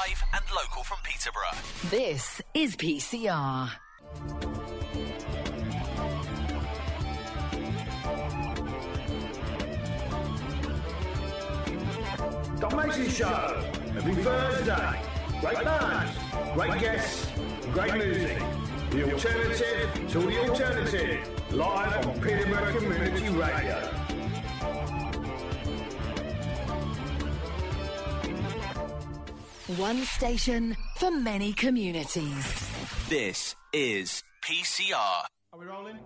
live and local from Peterborough. This is PCR. Doc Mason Show, every Thursday. Great bands, great guests, great music. The alternative to the alternative, live on Peterborough Community Radio. One station for many communities. This is PCR. Are we rolling?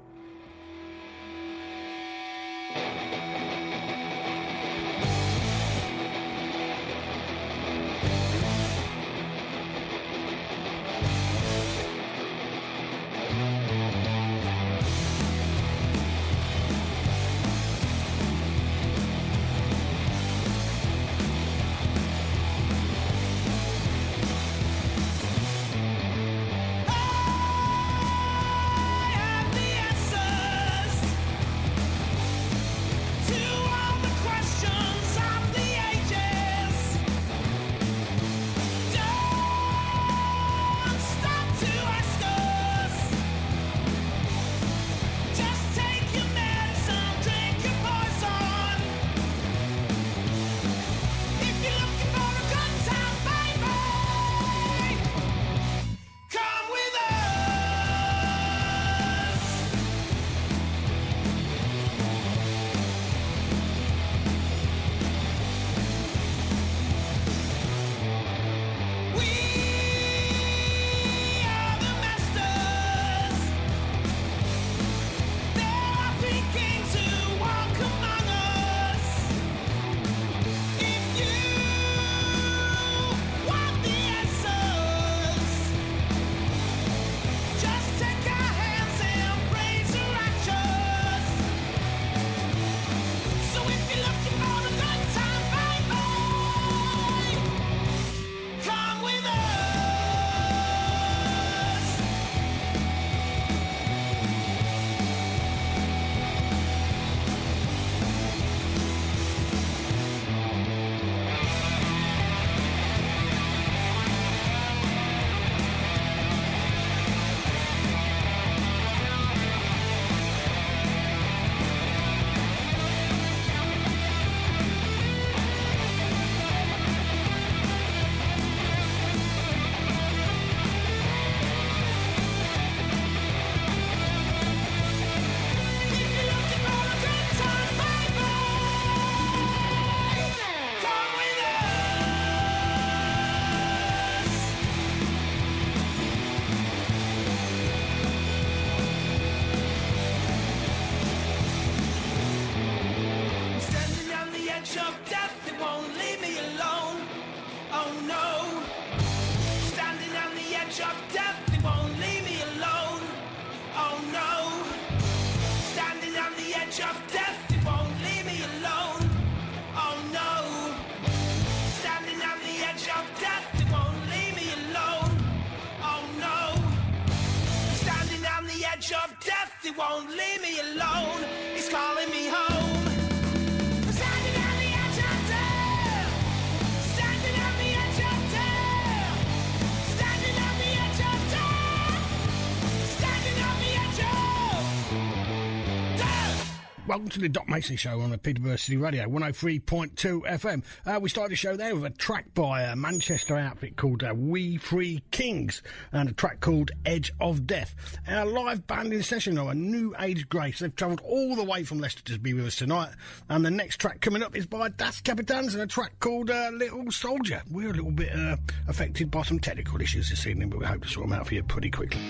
Welcome to the Doc Mason Show on the Peterborough City Radio, 103.2 FM. Uh, we started the show there with a track by a Manchester outfit called uh, We Three Kings and a track called Edge of Death. Our live band in session are a New Age Grace. They've travelled all the way from Leicester to be with us tonight. And the next track coming up is by Das Kapitans and a track called uh, Little Soldier. We're a little bit uh, affected by some technical issues this evening, but we hope to sort them out for you pretty quickly.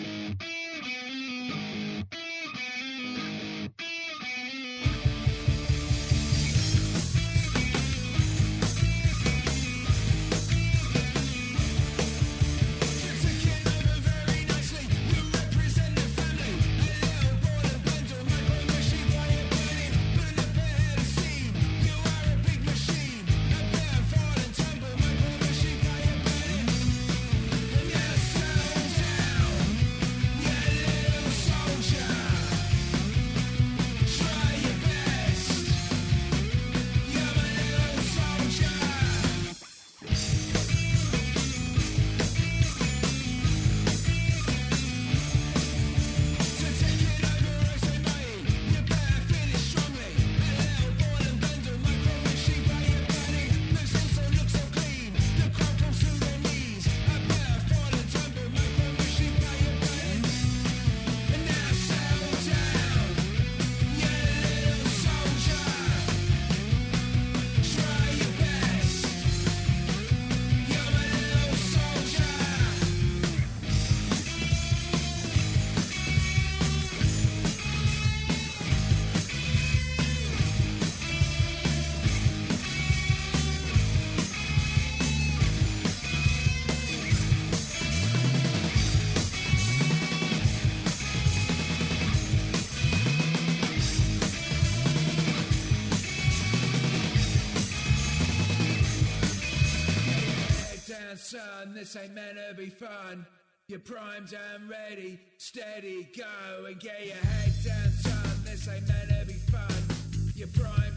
You're primed and ready, steady, go and get your head down, son. This ain't meant to be fun. You're primed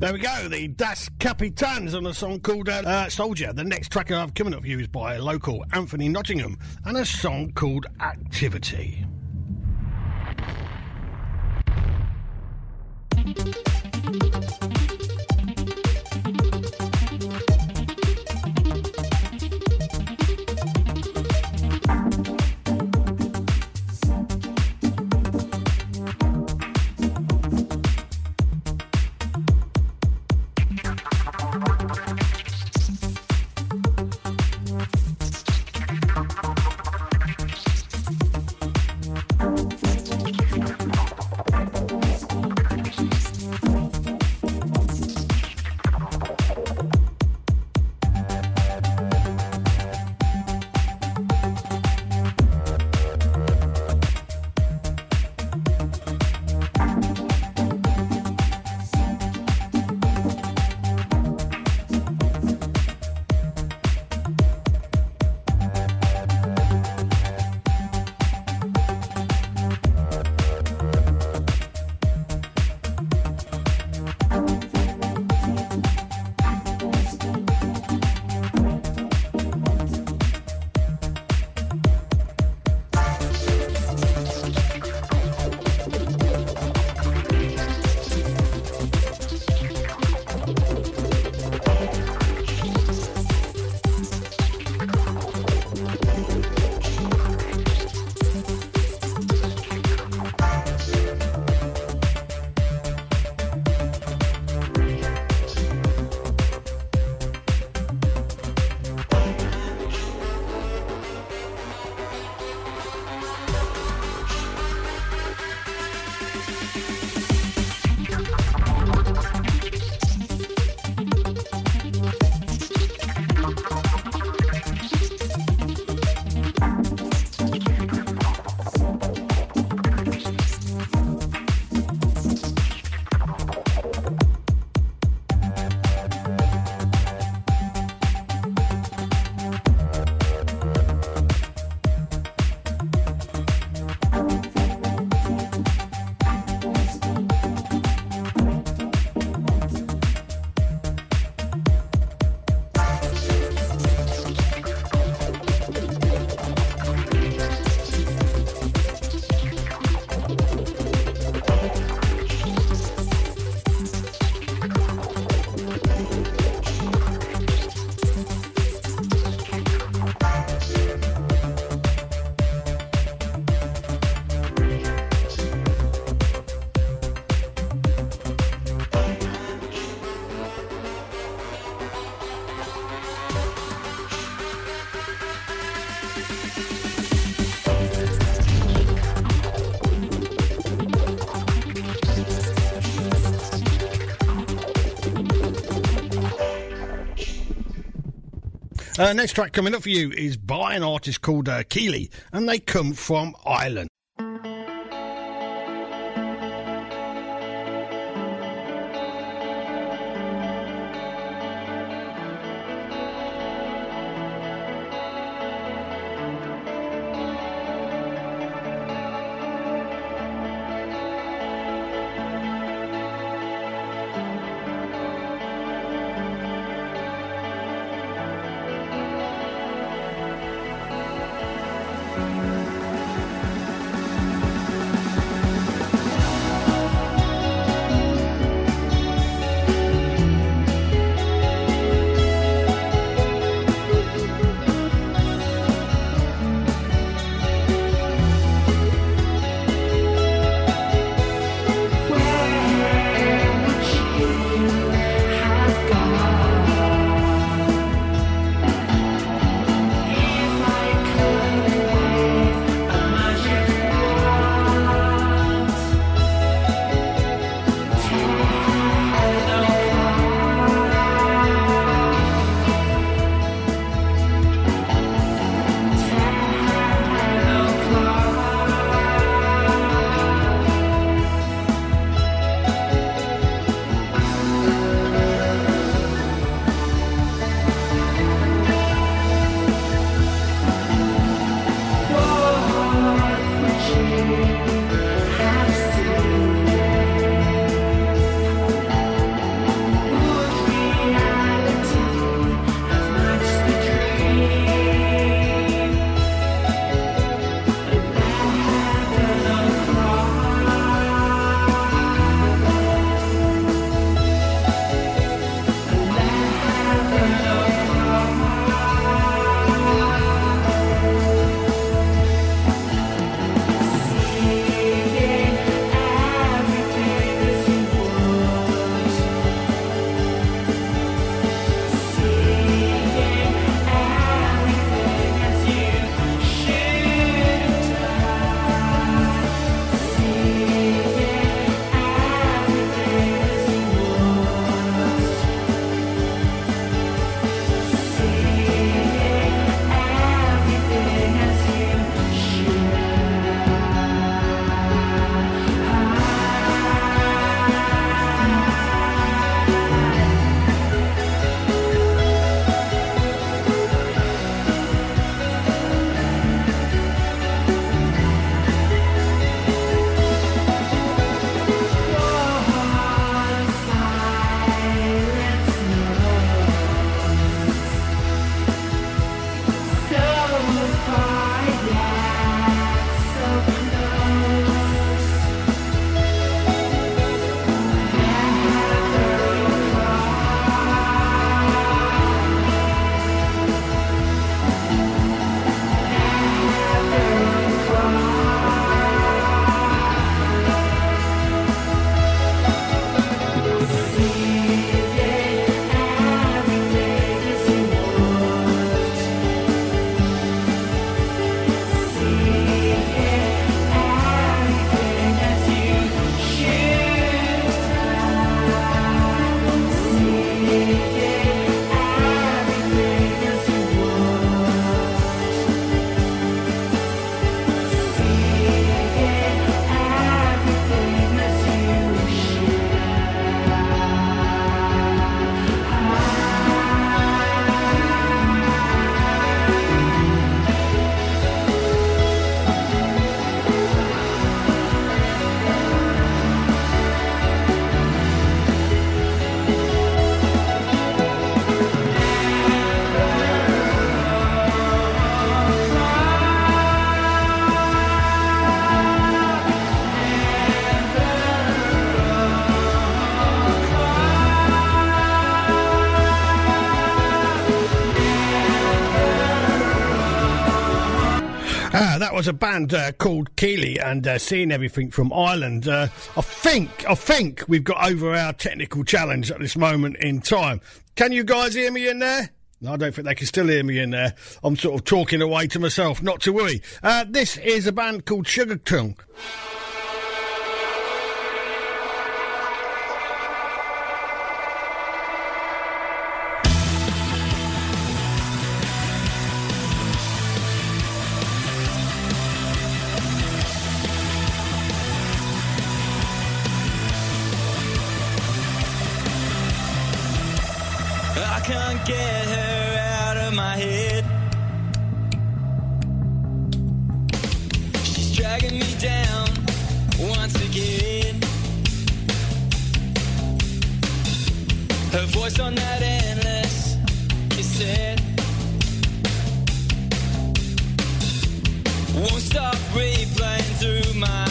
There we go, the Das Kapitans on a song called uh, uh, Soldier. The next track I've coming up for you is by local Anthony Nottingham and a song called Activity. Uh, next track coming up for you is by an artist called uh, and they come from Ireland. Was a band uh, called Keely and uh, seeing everything from Ireland. Uh, I think, I think we've got over our technical challenge at this moment in time. Can you guys hear me in there? No, I don't think they can still hear me in there. I'm sort of talking away to myself. Not to worry. Uh, this is a band called Sugar Tongue. Get her out of my head. She's dragging me down once again. Her voice on that endless cassette won't stop replaying through my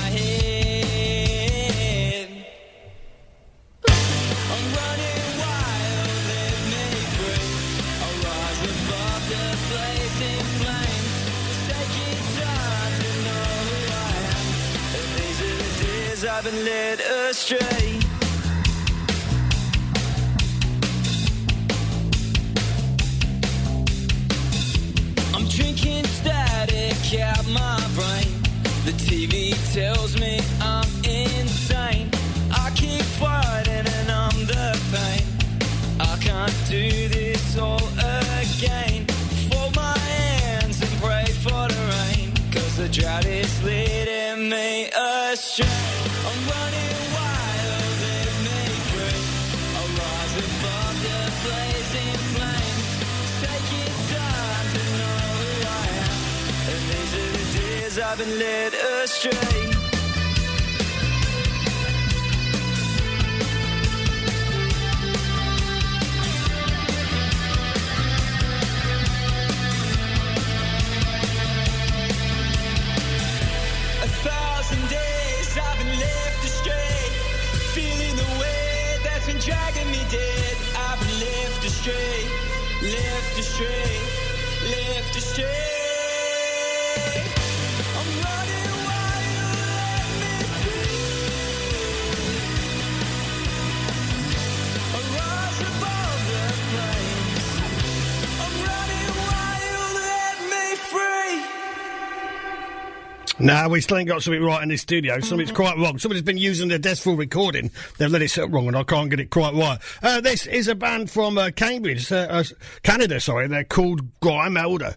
I've been led astray. I'm drinking static out my brain. The TV tells me I'm insane. I keep fighting and I'm the pain. I can't do this all again. Fold my hands and pray for the rain. Cause the drought is leading me astray. I've been led astray. Left astray, left astray, left astray. I'm No, we still ain't got something right in this studio. Something's quite wrong. Somebody's been using their desk for recording. They've let it set wrong, and I can't get it quite right. Uh, this is a band from uh, Cambridge, uh, uh, Canada. Sorry, they're called Grimelda.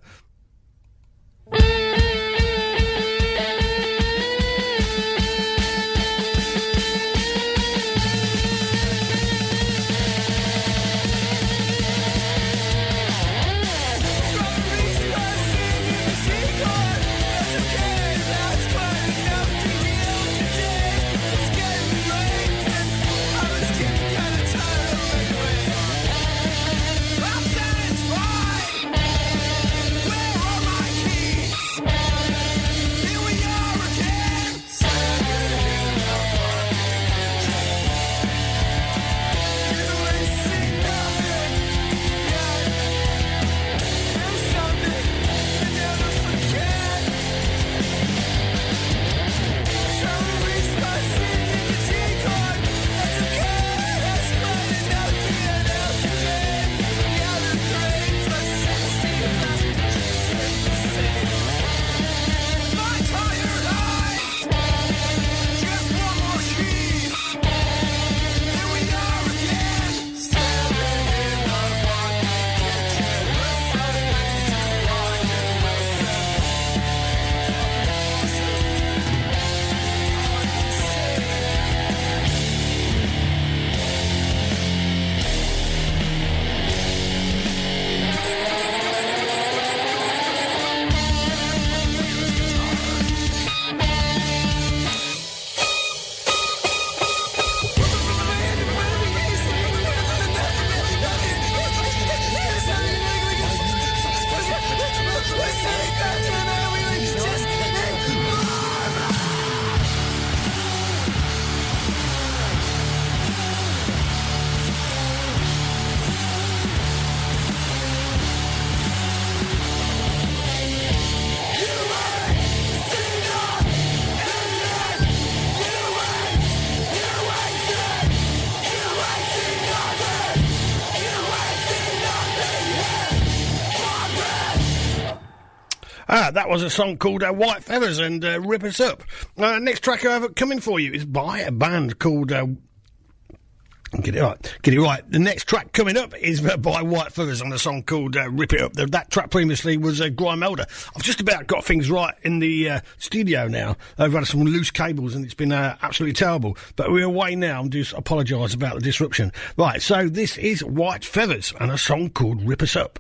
That was a song called uh, White Feathers and uh, Rip Us Up. Uh, next track I have coming for you is by a band called. Uh, Get it right. Get it right. The next track coming up is by White Feathers on a song called uh, Rip It Up. The, that track previously was uh, Grimelda. I've just about got things right in the uh, studio now. I've had some loose cables and it's been uh, absolutely terrible. But we're away now and just apologise about the disruption. Right, so this is White Feathers and a song called Rip Us Up.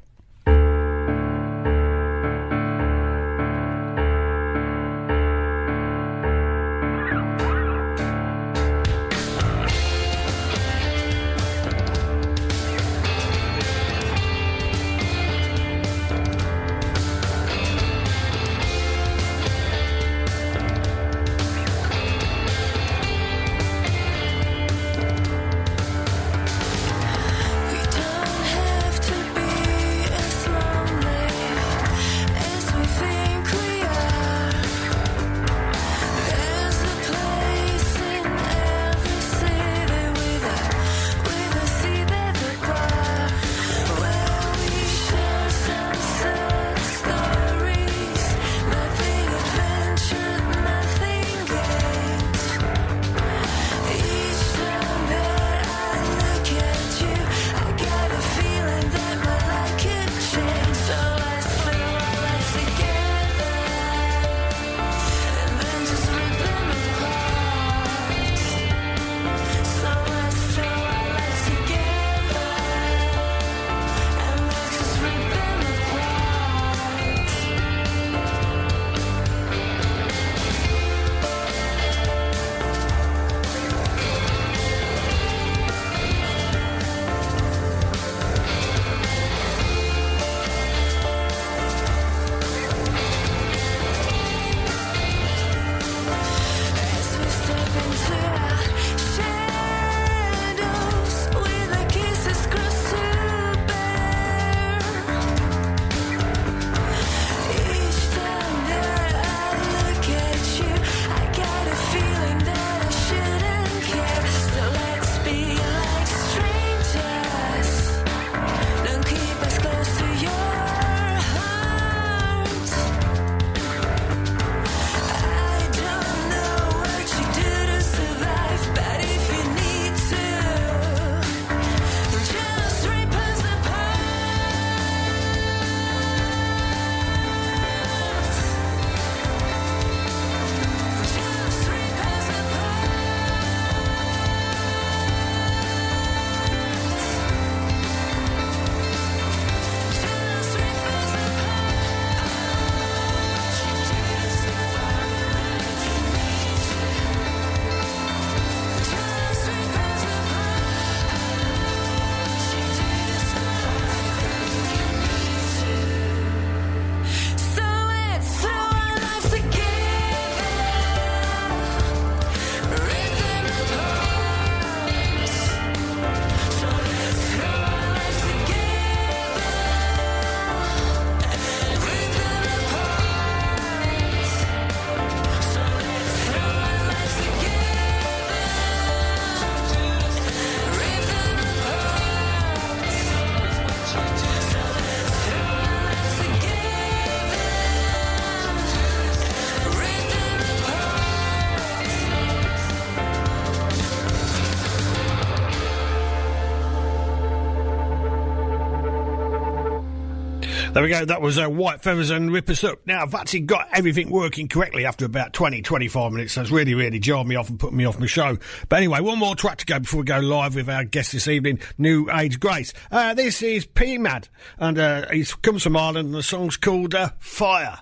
There we go. That was uh, White Feathers and Rip Us Up. Now, I've actually got everything working correctly after about 20, 25 minutes. So it's really, really jarred me off and put me off my show. But anyway, one more track to go before we go live with our guest this evening, New Age Grace. Uh, this is pMad, and uh, he comes from Ireland, and the song's called uh, Fire.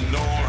The norm.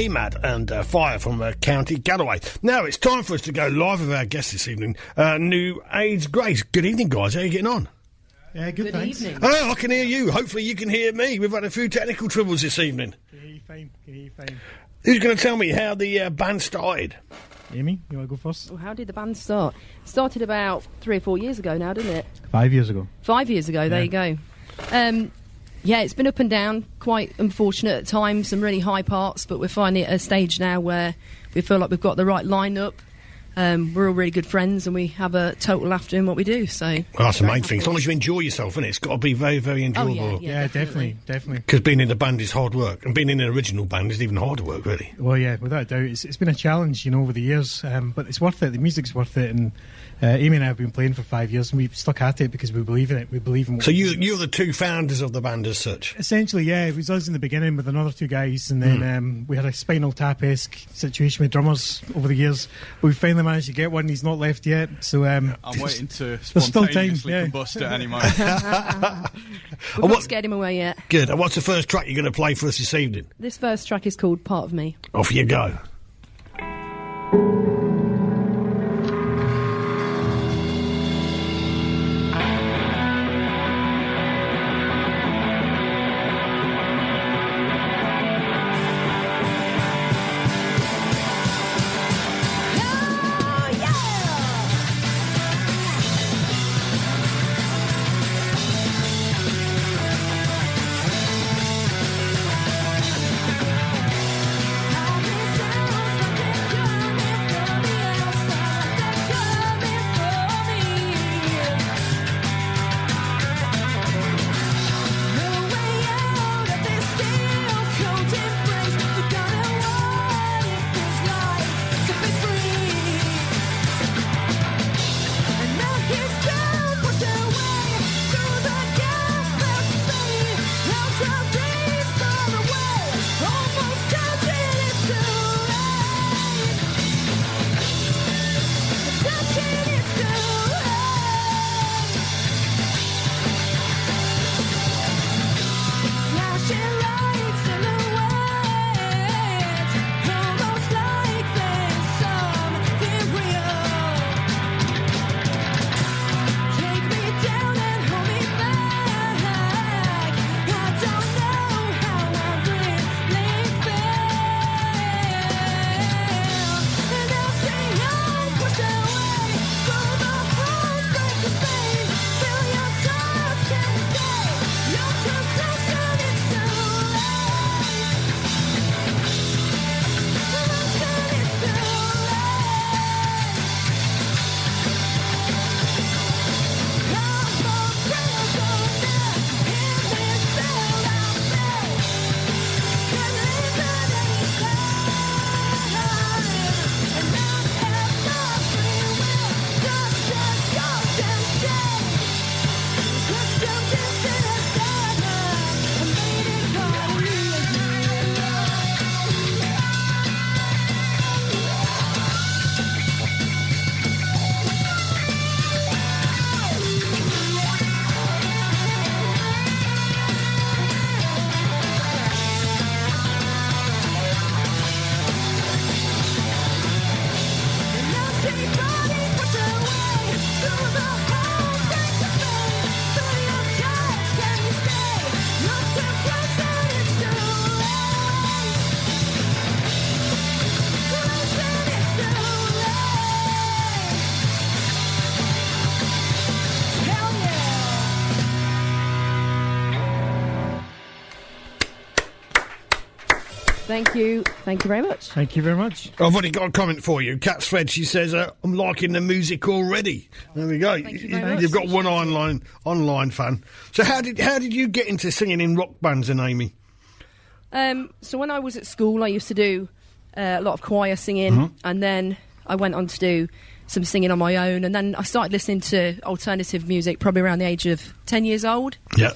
PMAD and uh, Fire from uh, County Galloway. Now it's time for us to go live with our guest this evening, uh, New Age Grace. Good evening, guys. How are you getting on? Yeah, good, Good thanks. evening. Oh, I can hear you. Hopefully, you can hear me. We've had a few technical troubles this evening. Can hear you fine. Can hear you fine. Who's going to tell me how the uh, band started? Amy, you want to go first? Well, how did the band start? Started about three or four years ago now, didn't it? Five years ago. Five years ago, there Yeah. you go. Um, yeah, it's been up and down, quite unfortunate at times, some really high parts, but we're finally at a stage now where we feel like we've got the right lineup. Um, we're all really good friends and we have a total laugh doing what we do. So Well, that's the main thing. As long as you enjoy yourself, and It's got to be very, very Oh, enjoyable. yeah, Yeah, yeah, definitely, definitely. Because being in the band is hard work, and being in an original band is even harder work, really. Well, yeah, without a doubt, it's, it's been a challenge, you know, over the years, um, but it's worth it. The music's worth it, and uh, Amy and I have been playing for five years, and we've stuck at it because we believe in it. We believe in. What So you, you're the two founders of the band as such. Essentially, yeah, it was us in the beginning with another two guys, and then um, we had a Spinal Tap esque situation with drummers over the years. But we finally managed to get one. He's not left yet, so um, I'm waiting to There's still time, spontaneously yeah. combust at any moment. we've not scared him away yet. Good. And what's the first track you're going to play for us this evening? This first track is called Part of Me. Off you go. Thank you very much. Thank you very much. I've already got a comment for you. Cat's Fred, she says, uh, I'm liking the music already. There we go. Thank you very much. have got one online online fan. So how did how did you get into singing in rock bands then, Amy? Um, so when I was at school, I used to do uh, a lot of choir singing, Mm-hmm. and then I went on to do some singing on my own, and then I started listening to alternative music probably around the age of ten years old. Yeah.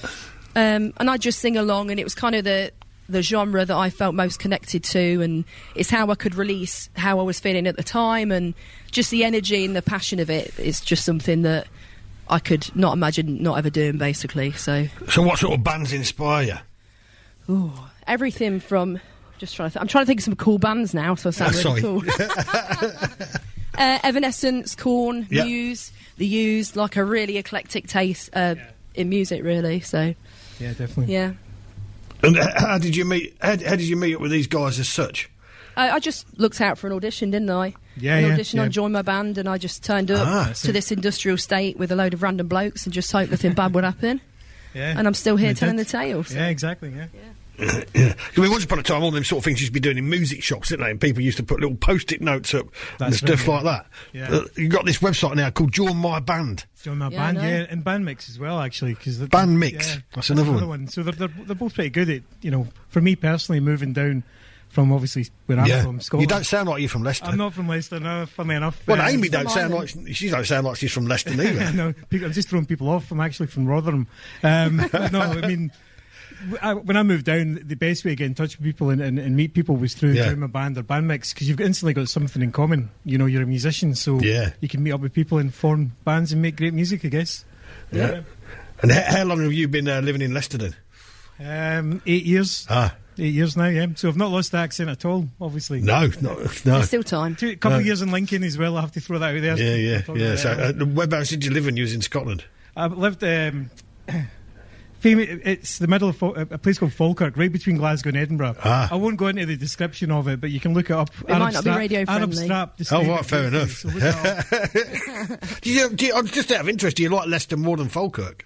um, and I just sing along, and it was kind of the the genre that I felt most connected to, and it's how I could release how I was feeling at the time, and just the energy and the passion of it is just something that I could not imagine not ever doing, basically. So So what sort of bands inspire you? ooh, everything from just trying to, th- I'm trying to think of some cool bands now, so I sound Ah, really sorry. cool. uh, Evanescence, Korn, Yeah. Muse, The Used, like a really eclectic taste uh, in music, really. So Yeah, definitely. yeah. And how did you meet? How, how did you meet up with these guys as such? I, I just looked out for an audition, didn't I? Yeah, an yeah, audition yeah. on Join My Band, and I just turned up Ah, to this industrial state with a load of random blokes and just hoped nothing bad would happen. Yeah. And I'm still here telling did. the tale. so- Yeah, exactly. Yeah. Yeah. I mean, once upon a time, all them sort of things used to be doing in music shops, didn't they? And people used to put little post-it notes up and stuff right, like that. yeah. Uh, you got this website now called Join My Band. Join my Yeah, band, yeah, and band mix as well, actually. Cause the, Band mix, yeah, that's another one. So they're, they're, they're both pretty good at, you know, for me personally, moving down from obviously where I'm yeah. from, Scotland. You don't sound like you're from Leicester. I'm not from Leicester, no, funnily enough. well, Uh, Amy don't sound like Ireland. she don't sound like she's from Leicester either. no, I'm just throwing people off. I'm actually from Rotherham. Um, no, I mean, w- I, when I moved down, the best way to get in touch with people and, and, and meet people was through Yeah. doing my band or band mix because you've instantly got something in common. You know, you're a musician, so Yeah. you can meet up with people and form bands and make great music. I guess. Yeah. And h- how long have you been uh, living in Leicester then? Um, eight years. Ah, Eight years now, yeah. So I've not lost the accent at all, obviously. no, no, no. There's still time. Two, a couple of years in Lincoln as well. I have to throw that out there. Yeah, yeah, Talk yeah. So, uh, whereabouts did you live when you was in Scotland? I lived. Um, fam- it's the middle of a place called Falkirk, right between Glasgow and Edinburgh. Ah. I won't go into the description of it, but you can look it up. It might not be radio friendly. Arab friendly. Strap, Oh, describe right, fair enough. so look it up. Do you, do you, I'm just out of interest. Do you like Leicester more than Falkirk?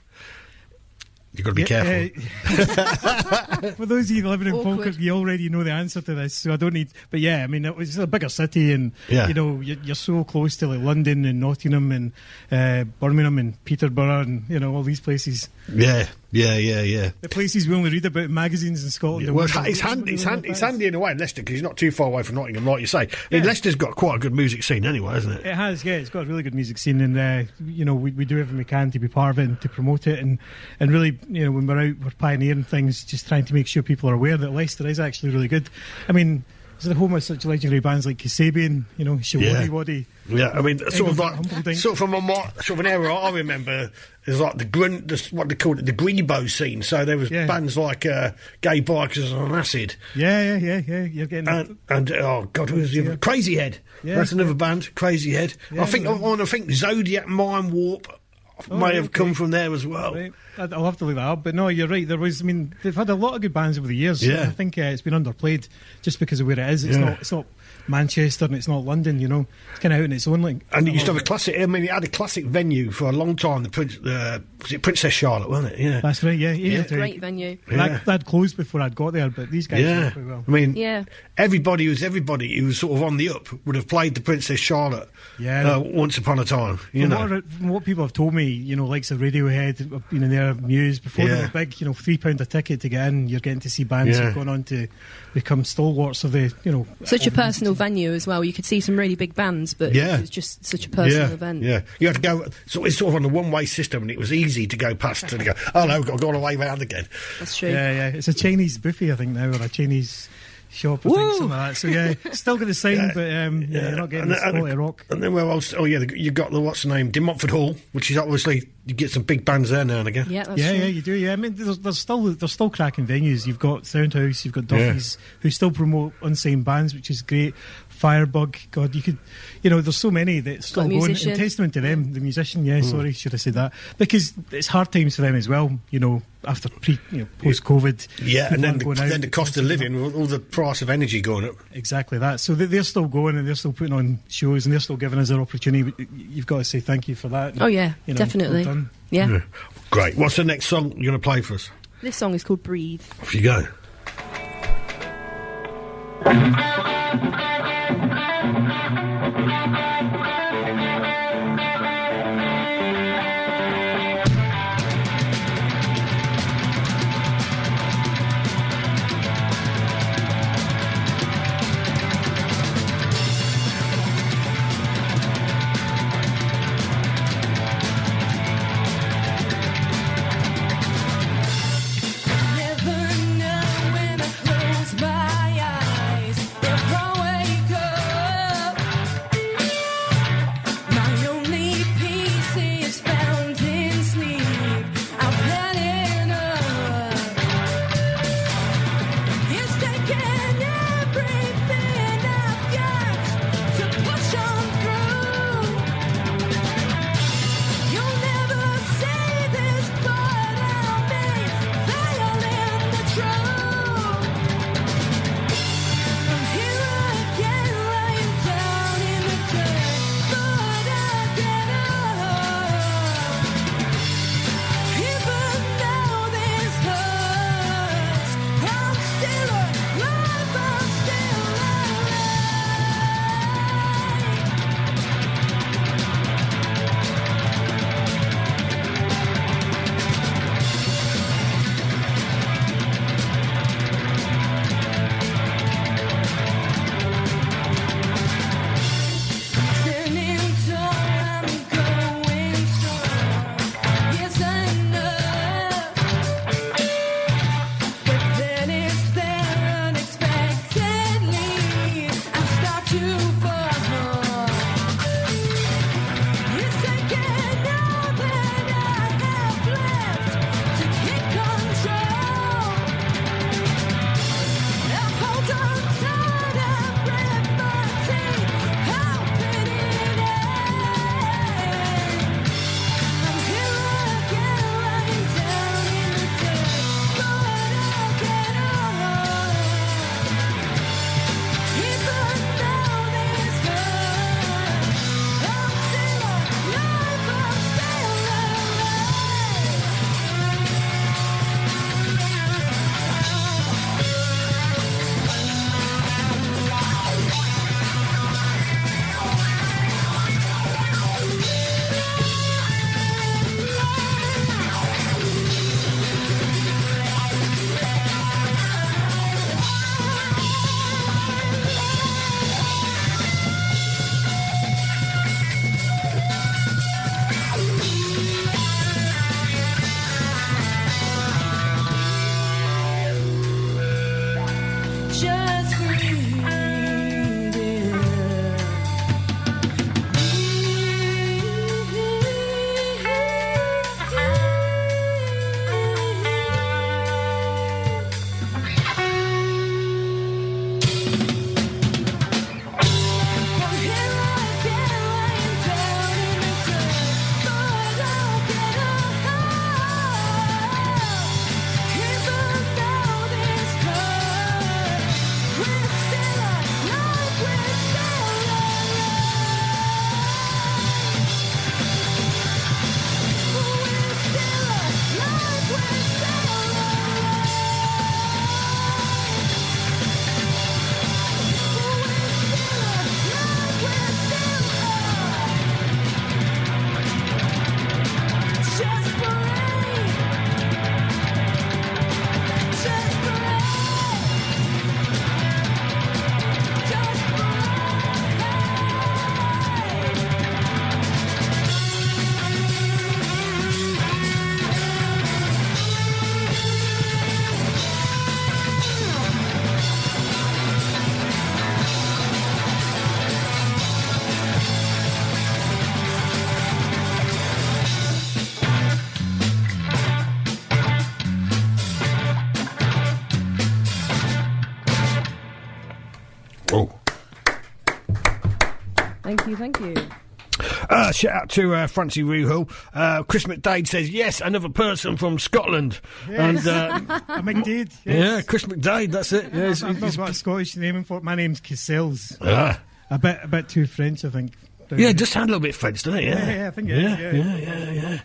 You've got to be Yeah, careful. uh, for those of you living in Awkward. Falkirk, you already know the answer to this, so I don't need. But yeah, I mean, it was a bigger city, and Yeah. you know, you're, you're so close to like London and Nottingham and uh, Birmingham and Peterborough, and you know all these places. yeah, yeah, yeah, yeah. The places we only read about magazines in Scotland. Well, and it's, it's, handy, it's, handy, it's handy in a way, in Leicester, because you're not too far away from Nottingham, like you say. I mean, Leicester's got quite a good music scene anyway, hasn't it? It has, yeah. It's got a really good music scene, and uh, you know we, we do everything we can to be part of it and to promote it, and and really, you know, when we're out, we're pioneering things, just trying to make sure people are aware that Leicester is actually really good. I mean, it's the home of such legendary bands like Kasabian, you know, Shawadi Yeah. Wadi. Yeah, I mean, sort of like, sort of from a sort of an era I remember is like the grun, the, what they called it, the Grebo scene. So there was Yeah. bands like uh, Gay Bikers on Acid, Yeah, yeah, yeah, yeah. You're getting and, and oh god, who was the other? Crazy Head. Yeah. That's another band, Crazy Head. Yeah, I think yeah. I, I think Zodiac Mind Warp Oh, may have okay. come from there as well. Right. I'll have to look that up. But no, you're right. There was, I mean, they've had a lot of good bands over the years. Yeah. I think uh, it's been underplayed just because of where it is. It's Yeah. not. It's not Manchester and it's not London. You know, it's kind of out in its own like. And it used to have a classic. I mean, it had a classic venue for a long time. The Prince, uh, was it Princess Charlotte, wasn't it? Yeah, That's right. Yeah, yeah. Great venue. Yeah. That, that closed before I'd got there, but these guys yeah. pretty well. I mean, Yeah. everybody who's everybody who was sort of on the up would have played the Princess Charlotte. Yeah. uh, once upon a time. You From know, what, from what people have told me, you know, likes of Radiohead, have been in their Muse before they Yeah. were big. You know, three pound a ticket to get in. You're getting to see bands Yeah. who've gone on to become stalwarts of the, you know, Such a of the- personal venue as well. You could see some really big bands, but Yeah. it was just such a personal yeah, event. Yeah, you had to go. So it's sort of on a one-way system, and it was easy to go past and go. Oh no, I've got to go all the way round again. That's true. Yeah, yeah. It's a Chinese buffet, I think now, or a Chinese shop, I think, something like that. So yeah, still got the sign, Yeah. but um, yeah, you're not getting And the then- quality rock. And then where else? Oh yeah, the- you got the what's the name? De Hall, which is obviously you get some big bands there now and again. Yeah, that's yeah, true. yeah, you do. Yeah, I mean, there's, there's still there's still cracking venues. You've got Soundhouse, you've got Yeah. Duffy's, who still promote unsigned bands, which is great. Firebug. God, you could, you know, there's so many that's still going. And testament to them, the musician. Yeah, mm. sorry, should I say that? Because it's hard times for them as well. You know, after pre, you know, post COVID. Yeah, and then the, then the cost of living, all the price of energy going up. Exactly that. So they're still going and they're still putting on shows and they're still giving us their opportunity. You've got to say thank you for that. Oh yeah, you know, definitely. Well yeah. yeah. Great. What's the next song you're going to play for us? This song is called Breathe. Off you go Thank you. Uh, shout out to uh, Francie Ruhul. Uh, Chris McDade says, yes, another person from Scotland. Yes. And, uh, McDade, yes. Yeah, Chris McDade, that's it. Yeah, I've, I've not got a Scottish name for. My name's Cassells. Ah. A, bit, a bit too French, I think. Yeah, it does sound a little bit French, doesn't it? Yeah, Yeah, yeah, I think it yeah, is, yeah. yeah, yeah, yeah.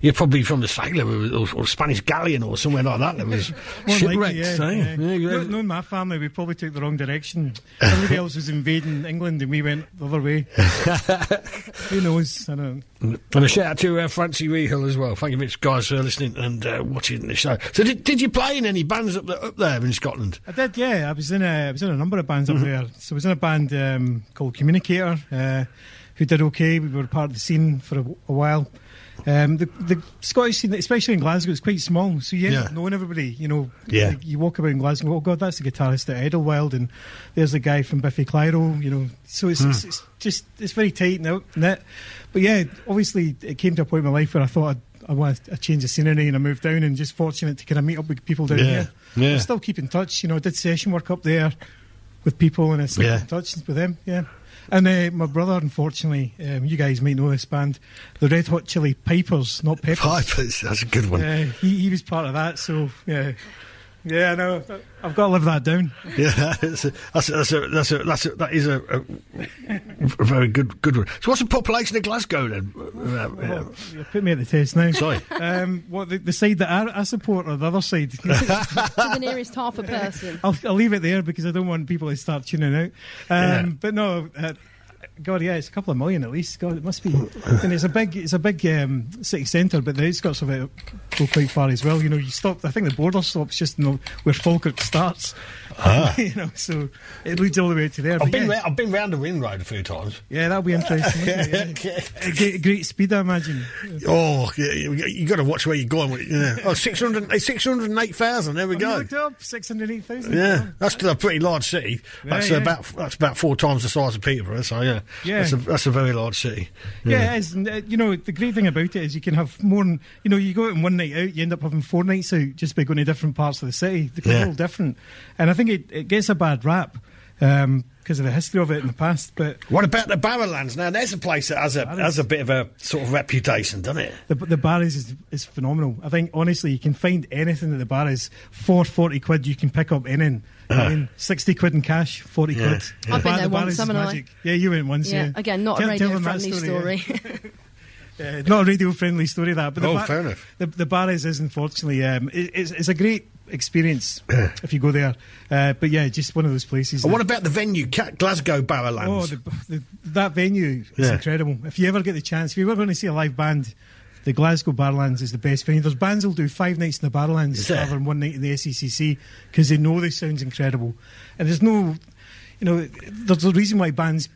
You're probably from the sailor or, or, or Spanish galleon or somewhere like that. That was shipwrecked. likely, yeah, eh? yeah. Yeah, you No- Knowing my family, we probably took the wrong direction. Everybody else was invading England, and we went the other way. Who knows? I don't. And a shout out to uh, Francie Rehill as well. Thank you very much, guys, for listening and uh, watching the show. So, did, did you play in any bands up there, up there in Scotland? I did, yeah. I was in a, I was in a number of bands Mm-hmm. up there. So I was in a band um, called Communicator, uh, who did okay. We were part of the scene for a, a while. Um, the, the Scottish scene, especially in Glasgow, is quite small. So you Yeah. knowing everybody. You know, Yeah. like, you walk about in Glasgow. Oh God, that's the guitarist at Idlewild, and there's the guy from Biffy Clyro. You know, so it's, Hmm. it's, it's just it's very tight knit. But yeah, obviously it came to a point in my life where I thought I'd, I want a change of scenery, and I moved down, and just fortunate to kind of meet up with people down Yeah, here. yeah. I still keep in touch. You know, I did session work up there with people, and I still Yeah. keep in touch with them. Yeah. And uh, my brother, unfortunately, um, you guys might know this band, the Red Hot Chili Pipers, not Peppers. Pipers, that's a good one. Uh, he, he was part of that, so yeah. Yeah, I know. I've got to live that down. Yeah, that's a, that's a, that's a, that's a, that's a, a, a, a very good good one. So, what's the population of Glasgow then? Uh, uh, You put me at the test now. Sorry. Um, what the, the side that I, I support or the other side? to the nearest half a person. I'll, I'll leave it there because I don't want people to start tuning out. Um, Yeah. But no, uh, God, yeah, it's a couple of million at least. God, it must be. and it's a big, it's a big um, city centre, but the outskirts of it go quite far as well. You know, you stop. I think the border stops just in the, where Falkirk starts. you know, so it leads all the way to there. I've been yeah, ra- I've been round the ring road a few times. yeah, that'll be interesting. Yeah. Great, great speed, I imagine. Oh, yeah, you, you got to watch where you're going. with it, Yeah. Oh, 600, eh, 608,000, There we go. looked up six hundred eight thousand. Yeah, that's still a pretty large city. That's about that's about four times the size of Peterborough. So yeah, Yeah. that's a, that's a very large city. Yeah, it is. And, uh, you know, the great thing about it is you can have more. Than, you know, you go out on one night out, you end up having four nights out just by going to different parts of the city. They're all different, and I think it, it gets a bad rap because of the history of it in the past. But What about the Barrowlands? Now, there's a place that has a has a bit of a sort of reputation, doesn't it? the the Barras is, is phenomenal. I think honestly, you can find anything at the Barras for forty quid. You can pick up anything. I mean, sixty quid in cash, forty Yeah, quid. yeah. I've been Bar- there the once, Barras is haven't I? Yeah, you went once. Yeah, Yeah, again, not Tell- a radio friendly story, story. yeah. Uh, not a radio friendly story that, but the Oh, fair enough. The, the Barras is unfortunately um, it, it's, it's a great experience if you go there. Uh, but yeah, just one of those places. And that- what about the venue, Glasgow Barrowlands? Oh, the, the, that venue is Yeah. incredible. If you ever get the chance, if you ever going to see a live band, the Glasgow Barrowlands is the best venue. There's bands will do five nights in the there? rather than one night in the SECC because they know the sound's incredible. And there's no, you know, there's a reason why bands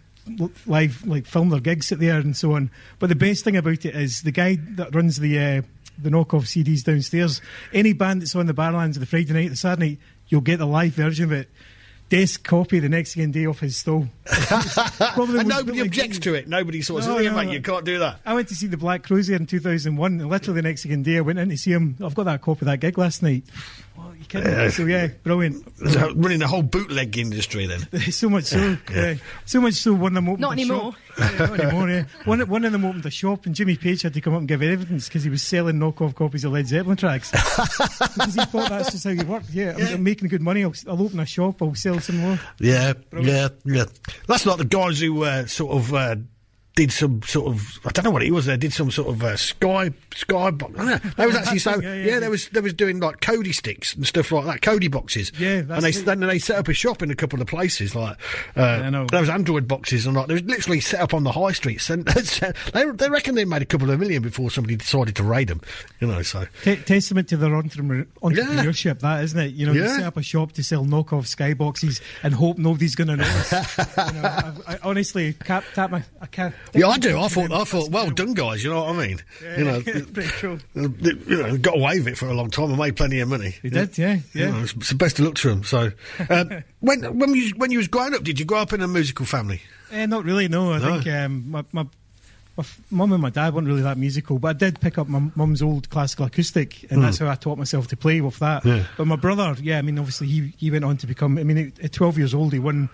live like film their gigs at there and so on. But the best thing about it is the guy that runs the uh, the knockoff CDs downstairs. Any band that's on the Barrowlands the Friday night, the Saturday night, you'll get the live version of it. Desk copy the next again day off his stall. And nobody objects to it. Nobody sort of No, says, "Yeah, no, mate, no. you can't do that." I went to see the Black Cruiser in 2001, and literally the next day I went in to see him. I've got that copy of that gig last night. Well, you kidding? Yeah. So yeah, brilliant. There's running the whole bootleg industry then. so much so, yeah. so much so. One of them opened Not a anymore. Shop. Yeah, not anymore. Yeah. One, one of them opened a shop, and Jimmy Page had to come up and give evidence because he was selling knockoff copies of Led Zeppelin tracks. because he thought that's just how you worked. Yeah, I'm, I'm making good money. I'll, I'll open a shop. I'll sell some more. Yeah, yeah, yeah. That's not the guys who uh, sort of uh, did some sort of I don't know what it was. They did some sort of uh, sky sky box. I don't know. They was actually so Yeah, yeah, yeah. They was they was doing like Kodi sticks and stuff like that, Kodi boxes. Yeah, and they it. then they set up a shop in a couple of places like uh, I know. those Android boxes and like they was literally set up on the high street. So they they reckon they made a couple of million before somebody decided to raid them. You know, so T- testament to their entrepreneur- entrepreneurship, that isn't it? You know, you set up a shop to sell knockoff skyboxes and hope nobody's going to notice. you know, I, I honestly can't tap my. I can't. Yeah, I do. I thought I thought well done, guys. You know what I mean? you know. pretty cool. Uh, you know, got away with it for a long time and made plenty of money. They did, yeah, You yeah. know, it's, it's the best of luck to them. So, um, when when you when you was growing up, did you grow up in a musical family? Eh, not really. No, I No. think um, my. my my mum and my dad weren't really that musical, but I did pick up my mum's old classical acoustic, and that's how I taught myself to play with that. Yeah. But my brother, yeah, I mean, obviously he he went on to become. I mean, at 12 years old, he won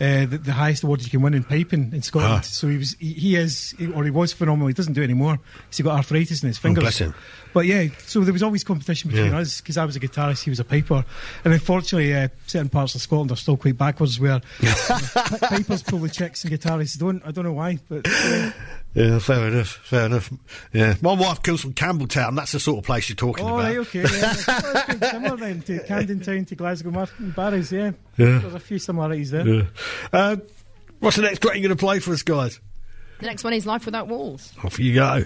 Uh, the, the highest award you can win in piping in Scotland. Ah. So he was, he, he is, or he was phenomenal. He doesn't do it anymore. He's got arthritis in his fingers. Oh, bless him. But yeah, so there was always competition between Yeah. us because I was a guitarist, he was a piper, and unfortunately, uh, certain parts of Scotland are still quite backwards where pi- pipers pull the chicks and guitarists don't. I don't know why, but uh, Yeah, fair enough. Fair enough. Yeah, my wife comes from Campbeltown. That's the sort of place you're talking oh, about. Oh, okay, yeah. That's quite similar then to Camden Town to Glasgow Mar- Barrows. Yeah. Yeah. there's a few similarities there. Yeah. Uh, what's the next track you're going to play for us, guys? The next one is Life Without Walls. Off you go.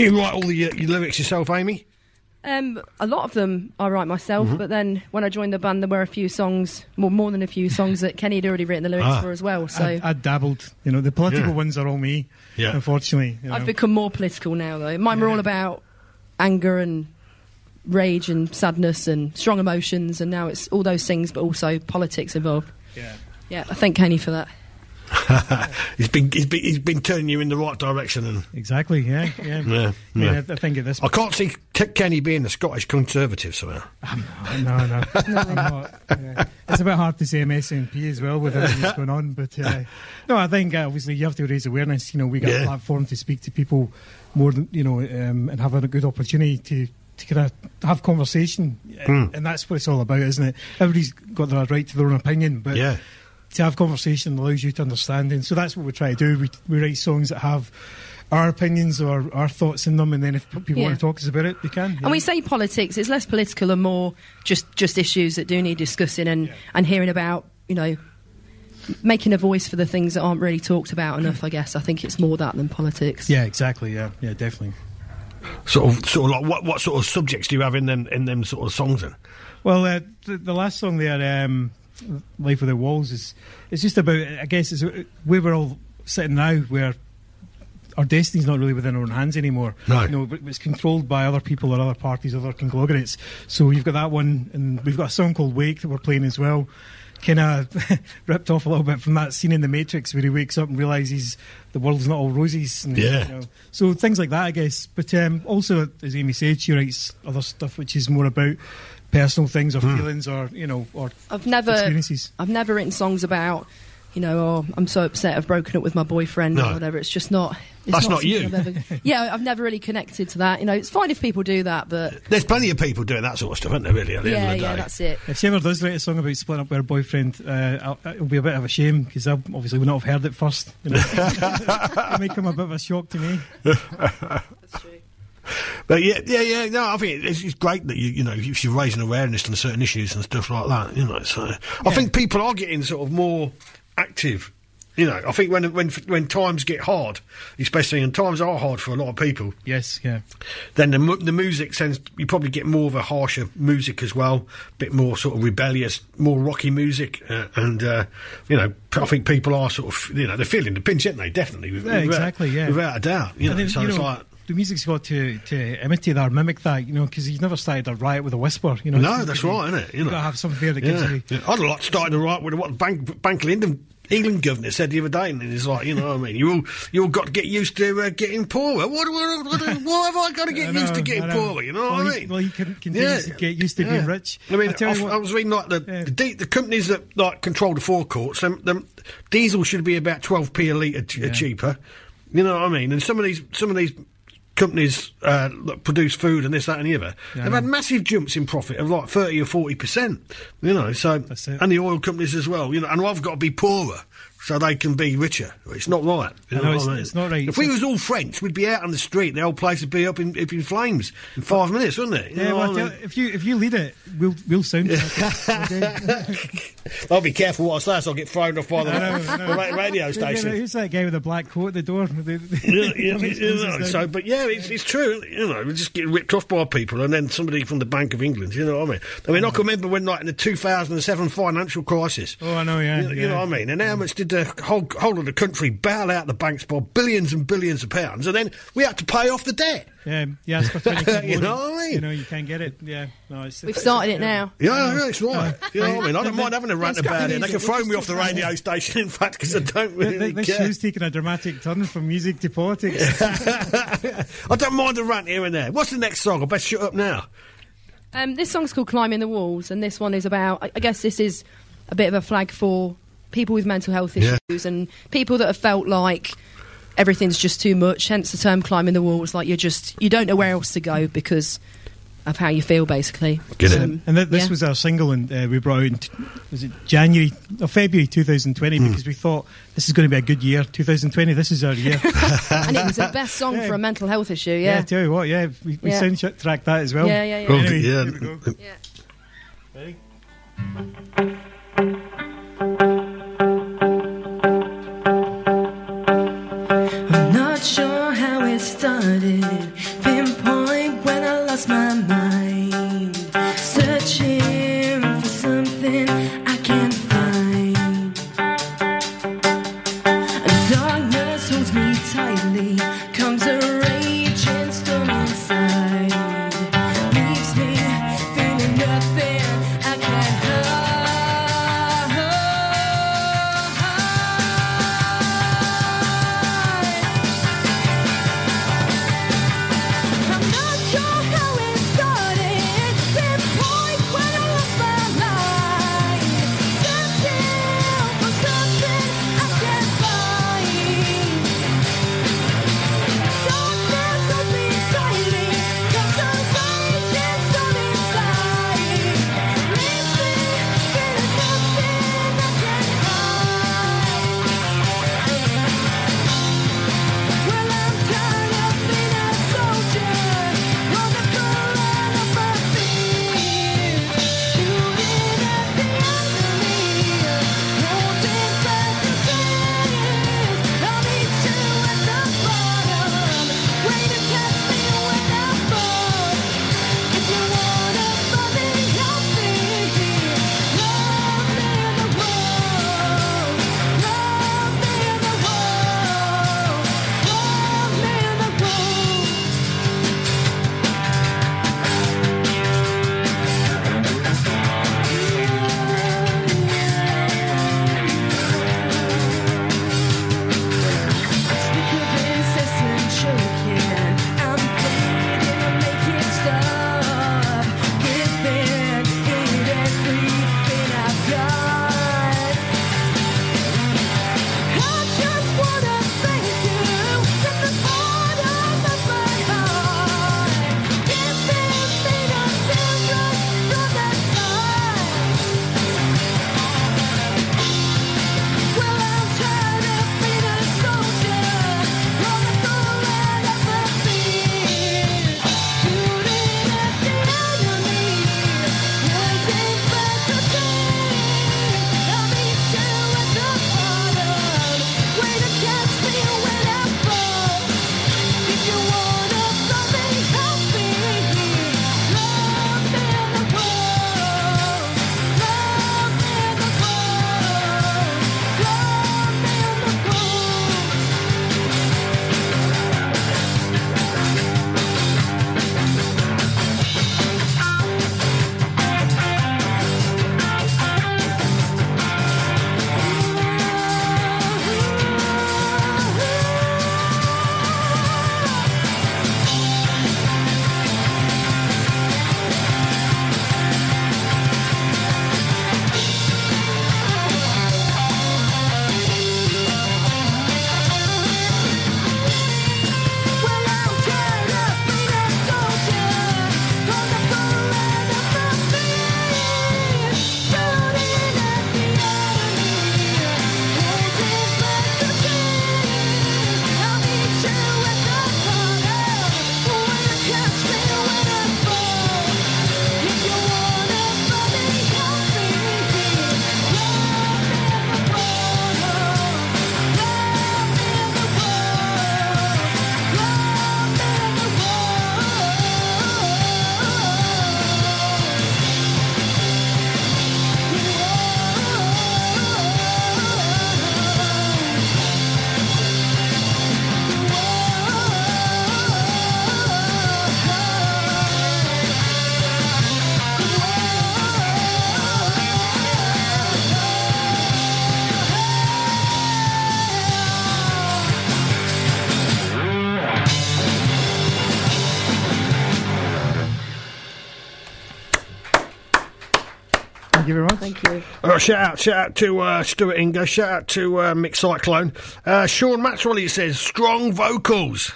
Do you write all the, uh, your lyrics yourself, Amy? Um, a lot of them I write myself, Mm-hmm. but then when I joined the band, there were a few songs, more more than a few songs that Kenny had already written the lyrics Ah. for as well. So I, I dabbled. You know, the political Yeah. ones are all me. Yeah. Unfortunately, you know. I've become more political now, though. Mine were all about anger and rage and sadness and strong emotions, and now it's all those things, but also politics involved. yeah. Yeah, I thank Kenny for that. he's been he's been he's been turning you in the right direction, and Exactly. Yeah. Yeah. Yeah, I, yeah. I, think at this. I can't see Kenny being a Scottish Conservative somehow. no, no, I'm. Yeah. It's a bit hard to say MSNP as well with everything that's going on, but uh, no, I think uh, obviously you have to raise awareness. You know, we got Yeah. a platform to speak to people more than you know, um, and have a good opportunity to. To kind of have conversation, Hmm. and that's what it's all about, isn't it? Everybody's got their right to their own opinion, but Yeah. To have conversation allows you to understand. And so that's what we try to do. We, we write songs that have our opinions or our thoughts in them, and then if people Yeah. want to talk to us about it, they can. And we say politics; it's less political and more just just issues that do need discussing and and hearing about. You know, making a voice for the things that aren't really talked about enough. I guess I think it's more that than politics. yeah, exactly. Yeah, yeah, definitely. Sort of, sort of like what what sort of subjects do you have in them in them sort of songs? Then Well, uh, the, the last song there, um, "Life Without Walls," is it's just about. I guess it's where we're all sitting now, where our destiny's not really within our own hands anymore. No. you know, it's controlled by other people or other parties, other conglomerates. So you've got that one, and we've got a song called "Wake" that we're playing as well. Kind of ripped off a little bit from that scene in The Matrix where he wakes up and realizes the world's not all roses. And, Yeah. you know, so things like that, I guess. But um, also, as Amy said, she writes other stuff which is more about personal things or feelings or you know or I've never experiences. I've never written songs about. You know, oh, I'm so upset I've broken up with my boyfriend No. or whatever. It's just not. It's That's not something you. I've ever- yeah, I've never really connected to that. You know, it's fine if people do that, but there's plenty of people doing that sort of stuff, isn't there? Really, at the yeah, end of the yeah, day. that's it. If she ever does write a song about splitting up with her boyfriend, uh, it'll be a bit of a shame because I obviously would not have heard it first. You know? it may come a bit of a shock to me. But yeah, yeah, yeah. No, I think it's, it's great that you, you know, if you're raising awareness on certain issues and stuff like that. You know, so I think people are getting sort of more active. You know, I think when when when times get hard, especially and times are hard for a lot of people, Yes, yeah. then the the music sends you probably get more of a harsher music as well, a bit more sort of rebellious, more rocky music, uh, and uh, you know, I think people are sort of you know they're feeling the pinch, aren't they? Definitely, with- Yeah, without- exactly, yeah. without a doubt. You know, then, so you it's know, like. The music's got to, to imitate that or mimic that, you know, because you've never started a riot with a whisper. You know, No, that's right, isn't it? You You've know. got to have something there that gives Yeah. you. yeah. I'd like started a riot with what Bank, Bank of England, governor said the other day, and it's like, you know what I mean? You all, you all got to get used to uh, getting poorer. What, what, what, what have I got to get I used to getting poorer? You know well, what I he- mean? Well, you can continue to get used to being rich. I mean, I I, what- I was reading like the, Yeah. the, the companies that like control the forecourts. Them, them diesel should be about twelve p a litre ch- Yeah. cheaper. You know what I mean? And some of these some of these companies uh, that produce food and this, that, and the other, yeah, they've had massive jumps in profit of like thirty or forty percent. You know, so and the oil companies as well. You know, and I've got to be poorer. So they can be richer. It's not right. You I know, what it's- I mean? it's not right. If we was all French, we'd be out on the street. The whole place would be up in, up in flames in five minutes, wouldn't it? You Yeah, well, what I I mean? if you if you lead it, we'll we'll sound. I'll be careful what I say, so I'll get thrown off by the, know, I the ra- radio Yeah, station. Who's that guy with the black coat at the door? Yeah, yeah, yeah, no, so, but yeah, it's, it's true. You know, we just get ripped off by people, and then somebody from the Bank of England. You know what I mean? I mean, I can remember when, like, in the 2007 financial crisis. oh, I know. Yeah, You, you know what I mean? And how much did the whole, whole of the country bail out the banks by billions and billions of pounds, and then we had to pay off the debt? Yeah, yeah, it's for 20 quid You know what I mean? You know, you can't get it. Yeah, no, it's, We've it's- started it now. Yeah, yeah, it's right. You know what I mean? I don't mind having a rant It's got about it. They can throw me off the radio station, in fact, because I don't Th- really th- This care. show's taken a dramatic turn from music to politics. I don't mind a rant here and there. What's the next song? I best shut up now. Um, this song's called "Climbing the Walls," and this one is about. I I guess this is a bit of a flag for people with mental health Yeah. issues and people that have felt like everything's just too much. Hence the term "climbing the walls." Like you're just you don't know where else to go because of how you feel, basically. Get it. Um, and th- this yeah. was our single, and uh, we brought out in t- was it January or February 2020 Hmm. because we thought this is going to be a good year. 2020, this is our year. and it was the best song Yeah. for a mental health issue. yeah, I Yeah, tell you what, yeah, we, we Yeah. sound check- that as well. yeah, yeah. yeah. Well, Anyway, yeah. here we go. yeah. Ready? it started. Pinpoint when I lost my mind. Searching. You very much. Thank you. Uh, shout out, shout out to uh, Stuart Ingo, shout out to uh, Mick Cyclone. Uh, Sean Maxwell, he says, strong vocals.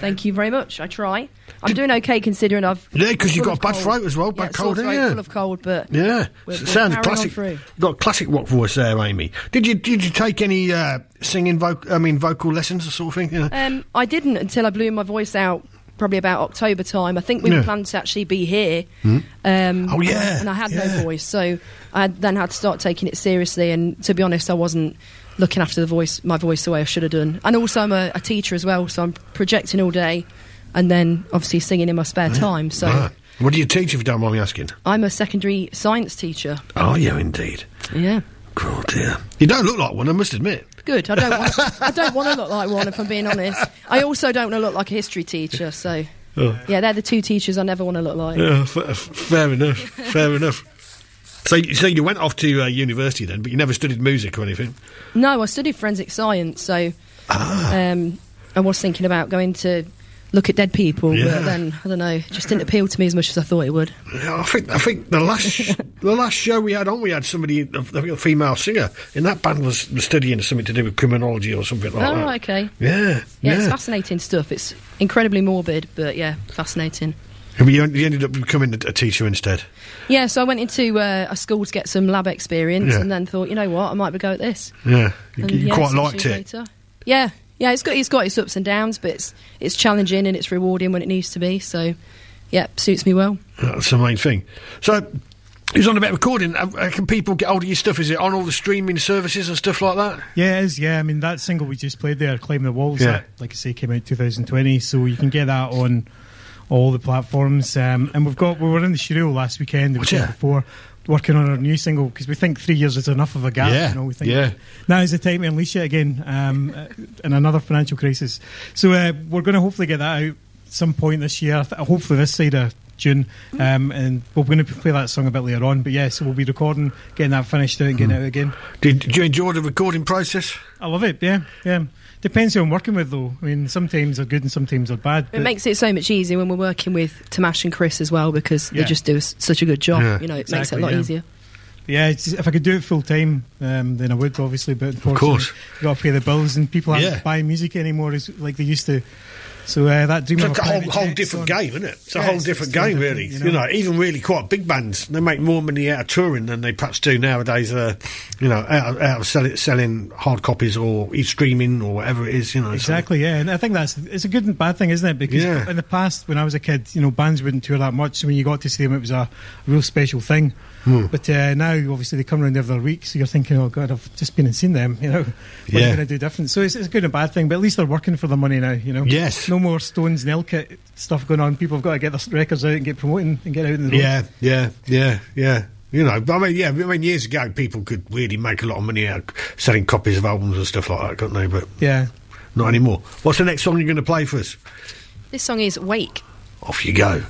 Thank you very much. I try. I'm doing okay considering I've. yeah, because you've got a bad cold. throat as well, Yeah, bad sore cold, throat, yeah. Full of cold, but Yeah, We're- we're sounds classic. You've got a classic rock voice there, Amy. Did you did you take any uh, singing, voc- I mean, vocal lessons or sort of thing? You know? Um, I didn't until I blew my voice out. Probably about October time. I think we Yeah. were planned to actually be here. Hmm? Um, Oh, yeah, and I had yeah. no voice, so I then had to start taking it seriously. And to be honest, I wasn't looking after the voice, my voice, the way I should have done. And also, I'm a, a teacher as well, so I'm projecting all day, and then obviously singing in my spare time. So Right. What do you teach, if you don't mind me asking? I'm a secondary science teacher. Oh, yeah, indeed. Yeah. Oh, dear. You don't look like one, I must admit. Good. I don't. Want, I don't want to look like one, if I'm being honest. I also don't want to look like a history teacher. So, Oh. yeah, they're the two teachers I never want to look like. Yeah, f- fair enough. Fair enough. So, you- so you went off to uh, university then, but you never studied music or anything? No, I studied forensic science, so um, I was thinking about going to look at dead people, Yeah. but then I don't know, it just didn't appeal to me as much as I thought it would. Yeah, I think I think the last the last show we had on, we had somebody, a, a female singer, in that band was, studying something to do with criminology or something like oh, that. right, okay. Yeah, Yeah, it's fascinating stuff. It's incredibly morbid, but yeah, fascinating. You, you ended up becoming a, teacher instead. Yeah, so I went into uh, a school to get some lab experience, Yeah. and then thought, you know what, I might be go at this. Yeah, you, And, you yeah, quite liked it. later- Yeah, yeah, it's got it's got its ups and downs, but it's it's challenging and it's rewarding when it needs to be. So, yeah, suits me well. That's the main thing. So, who's on about recording? Can people get hold of your stuff? Is it on all the streaming services and stuff like that? Yeah, it is. Yeah, I mean that single we just played there, "Climb the Walls," Yeah. that, like I say, came out 2020, so you can get that on all the platforms. Um, and we've got we were in the studio last weekend, the Was weekend ya? before, working on our new single because we think three years is enough of a gap. Yeah, you know, we think yeah. now is the time to unleash it again um, uh, in another financial crisis. So uh, we're going to hopefully get that out some point this year. Hopefully this side of June, um, and we're going to play that song a bit later on. But yeah, so we'll be recording, getting that finished out, and getting it out again. Did, did you enjoy the recording process? I love it. Yeah, yeah. Depends who I'm working with, though. I mean, sometimes they're good and sometimes they're bad. It makes it so much easier when we're working with Tamash and Chris as well because Yeah. they just do s- such a good job. Yeah. You know, it makes it a lot yeah. easier. yeah, it's, if I could do it full time, um, then I would, obviously. But unfortunately, course. you got to pay the bills, and people aren't Yeah. buying music anymore as like they used to. So uh, that dream It's a whole, whole different game, isn't it? It's a Yeah, whole it's- different game, really. you You know. know? even really quite big bands, they make more money out of touring than they perhaps do nowadays. Uh, you know, out of, out of sell selling hard copies or streaming or whatever it is. You know, so- Exactly, yeah, and I think that's it's a good and bad thing, isn't it? Because Yeah. in the past, when I was a kid, you know, bands wouldn't tour that much. So when you got to see them, it was a real special thing. Hmm. But uh, now, obviously, they come around every other week, so you're thinking, "Oh God, I've just been and seen them." You know, what are Yeah. you going to do different? So it's, it's a good and bad thing. But at least they're working for the money now. You know, Yes. no more Stones and Elkit stuff going on. People have got to get their records out and get promoting and get out in the road. Yeah, yeah, yeah, yeah. You know, I mean, yeah, I mean, years ago, people could really make a lot of money out selling copies of albums and stuff like that, couldn't they? But yeah. not anymore. What's the next song you're going to play for us? This song is Wake. Off you go.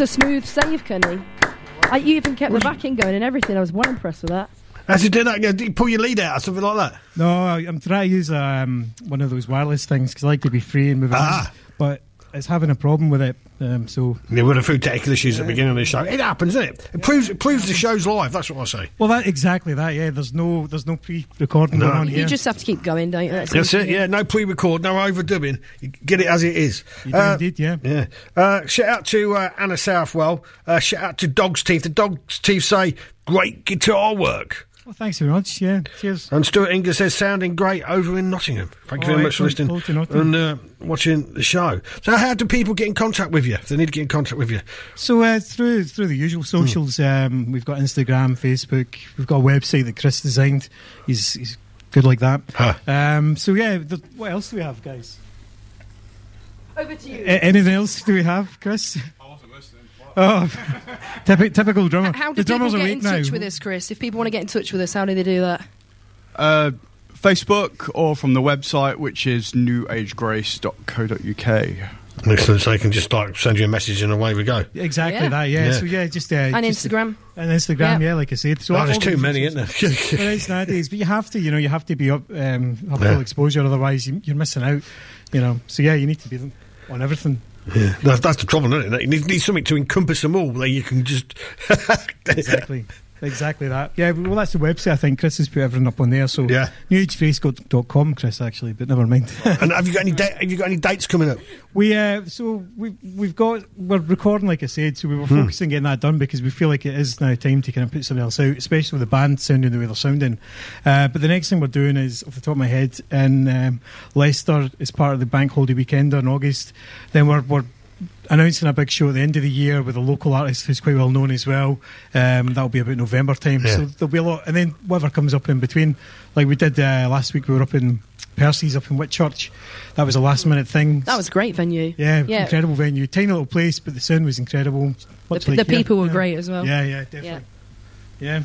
Was a smooth save, Kenny. I, you even kept the backing going and everything. I was well impressed with that. As you do that, you, you pull your lead out or something like that. No, I- I'm trying to use um, one of those wireless things because I like to be free and move around. Ah. But it's having a problem with it. Um, so There were a few technical issues at the beginning of the show. It happens, isn't it? It proves it proves the show's live. That's what I say. well, that exactly that. Yeah, there's no there's no pre-recording No. going on You here. You just have to keep going, don't you? That's, That's it. Yeah, no pre-record, no overdubbing. You get it as it is. You Uh, indeed, yeah. Yeah. Uh, shout out to uh, Anna Southwell. Uh, shout out to Dog's Teeth. The Dog's Teeth say great guitar work. Well, thanks very much. Yeah, cheers. And Stuart Inger says sounding great over in Nottingham. Thank you Oh, very much for listening Cool to Nottingham. and uh, watching the show. So, how do people get in contact with you if they need to get in contact with you? So uh, through through the usual socials, um, we've got Instagram, Facebook. We've got a website that Chris designed. He's he's good like that. Huh. Um, so yeah, the, what else do we have, guys? Over to you. A- anything else do we have, Chris? Oh, typical, typical drummer. How do the drummers people are get in weak now. touch with us, Chris? If people want to get in touch with us, how do they do that? Uh, Facebook or from the website, which is newagegrace.co.uk. Excellent. So, they can just like send you a message and away we go. Exactly Yeah. that. Yeah. Yeah. So yeah, just uh, And just- Instagram. and Instagram. Yeah. Yeah, like I said. So Oh, there's too many, isn't there? There is nowadays, but you have to, you know, you have to be up, um, have Yeah. full exposure, otherwise you, you're missing out, you know. So yeah, you need to be on everything. Yeah, that's, that's the trouble, isn't it? You need, need something to encompass them all. That you can just Exactly, exactly that. Yeah, well, that's the website. I think Chris has put everything up on there. So Yeah. newagefacecode.com, Chris, actually, but never mind. And have you got any da- have you got any dates coming up? we uh, so we we've got we're recording, like I said, so we were Hmm. focusing on getting that done because we feel like it is now time to kind of put something else out, especially with the band sounding the way they're sounding. Uh, but the next thing we're doing is, off the top of my head, in um, Leicester as part of the Bank Holiday Weekend in August. Then we're we're announcing a big show at the end of the year with a local artist who's quite well known as well. Um, that'll be about November time. Yeah. So there'll be a lot, and then whatever comes up in between, like we did uh, last week. We were up in Percy's up in Whitchurch. That was a last minute thing. That was a great venue. Yeah, Yeah. incredible venue. Tiny little place, but the sound was incredible. Much The, like the people were Yeah. great as well. Yeah, yeah, definitely. Yeah. Yeah.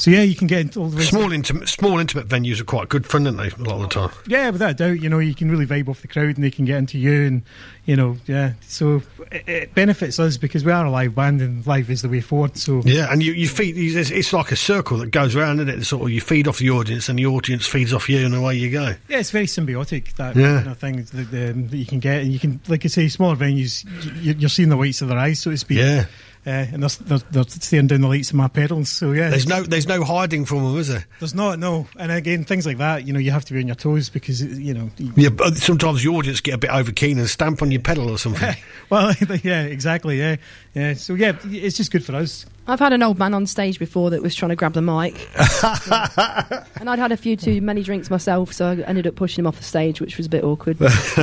So yeah, you can get into all the. Small intimate, small intimate venues are quite good fun, aren't they? A lot of the time. Yeah, without a doubt. You know, you can really vibe off the crowd, and they can get into you, and you know, yeah. So it, it benefits us because we are a live band, and live is the way forward. So Yeah, and you, you feed. It's, it's like a circle that goes around, isn't it? Sort of, you feed off the audience, and the audience feeds off you, and away you go. Yeah, it's very symbiotic that Yeah. kind of thing that, um, that you can get, and you can, like I say, smaller venues, you, you're seeing the whites of their eyes, so to speak. Yeah. Uh, and they're, they're, they're staring down the lights of my pedals. So yeah, There's no, there's no hiding from them, is there? There's not, no. And again, things like that, you know, you have to be on your toes because, you know. you- Yeah, but sometimes the audience get a bit over keen and stamp on your pedal or something. well, yeah, exactly, yeah. yeah. So, yeah, it's just good for us. I've had an old man on stage before that was trying to grab the mic. and I'd had a few too many drinks myself, so I ended up pushing him off the stage, which was a bit awkward.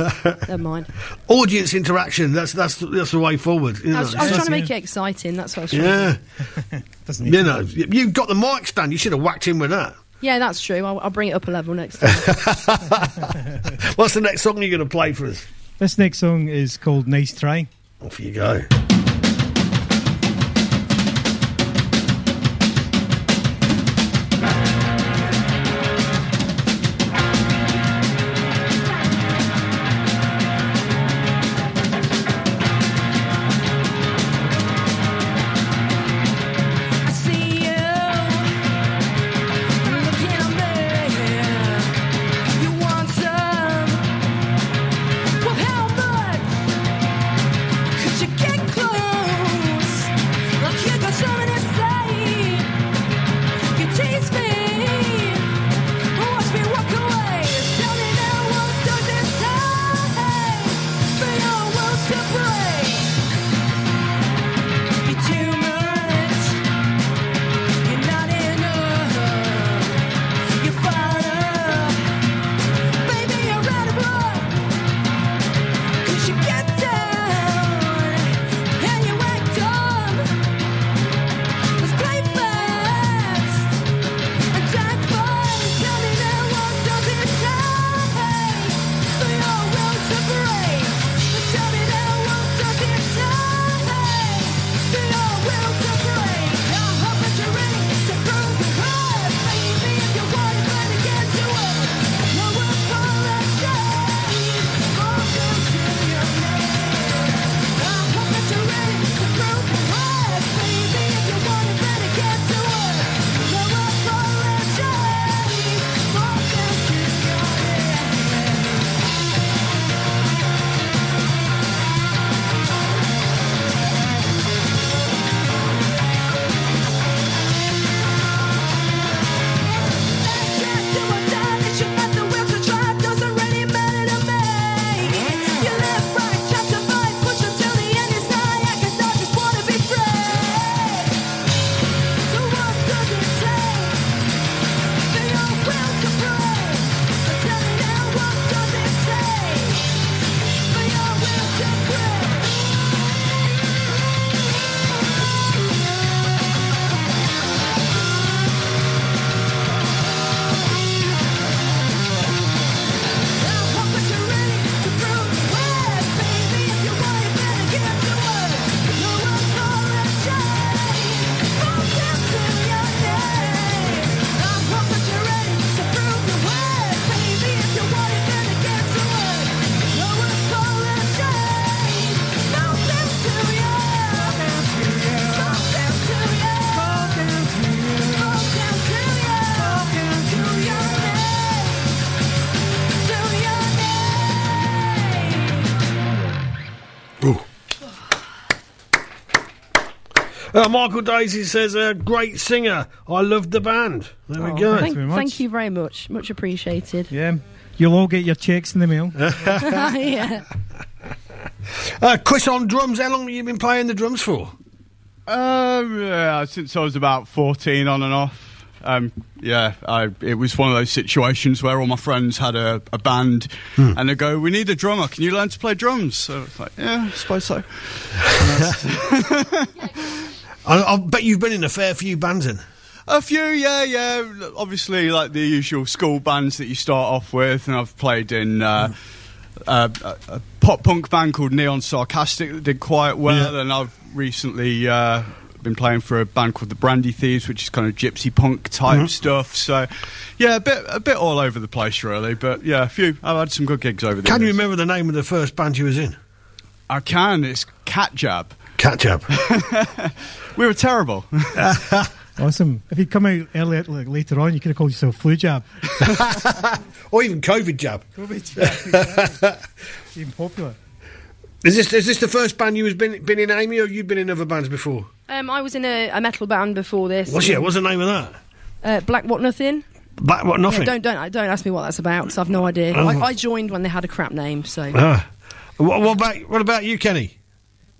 Never mind. audience interaction. That's that's that's the way forward. I was, I was Yes, trying to make it exciting. That's what I was trying yeah, to do. Doesn't it? you know, you- you've got the mic stand. You should have whacked in with that. Yeah, that's true. I'll, I'll bring it up a level next time. What's the next song you're going to play for us? This next song is called Nice Try. Off you go. Michael Daisy says, a great singer. I love the band. There we go. Thank, thank you very much. Much appreciated. Yeah. You'll all get your checks in the mail. yeah. Uh, Chris on drums. How long have you been playing the drums for? Um, yeah, since I was about 14 on and off. Um, yeah, I, it was one of those situations where all my friends had a, a band Hmm. and they go, We need a drummer. Can you learn to play drums? So it's like, Yeah, I suppose so. I, I bet you've been in a fair few bands then. A few, yeah, yeah. Obviously, like the usual school bands that you start off with, and I've played in uh, uh, a, a pop punk band called Neon Sarcastic that did quite well, and I've recently uh, been playing for a band called the Brandy Thieves, which is kind of gypsy punk type Mhm. stuff. So, yeah, a bit, a bit all over the place, really. But yeah, a few. I've had some good gigs over there. Can you remember the name of the first band you was in? I can. It's Cat Jab. Cat Jab. we were terrible. Awesome. If you'd come out earlier, like, later on, you could have called yourself Flu Jab. or even COVID Jab. COVID Jab. Even popular. Is this is this the first band you was been been in, Amy, or you've been in other bands before? Um, I was in a, a metal band before this. What's yeah? What's the name of that? Uh, Black What Nothing. Black What Nothing? Yeah, don't don't don't ask me what that's about. 'cause I've no idea. Oh. I, I joined when they had a crap name. So Ah. What, what about what about you, Kenny?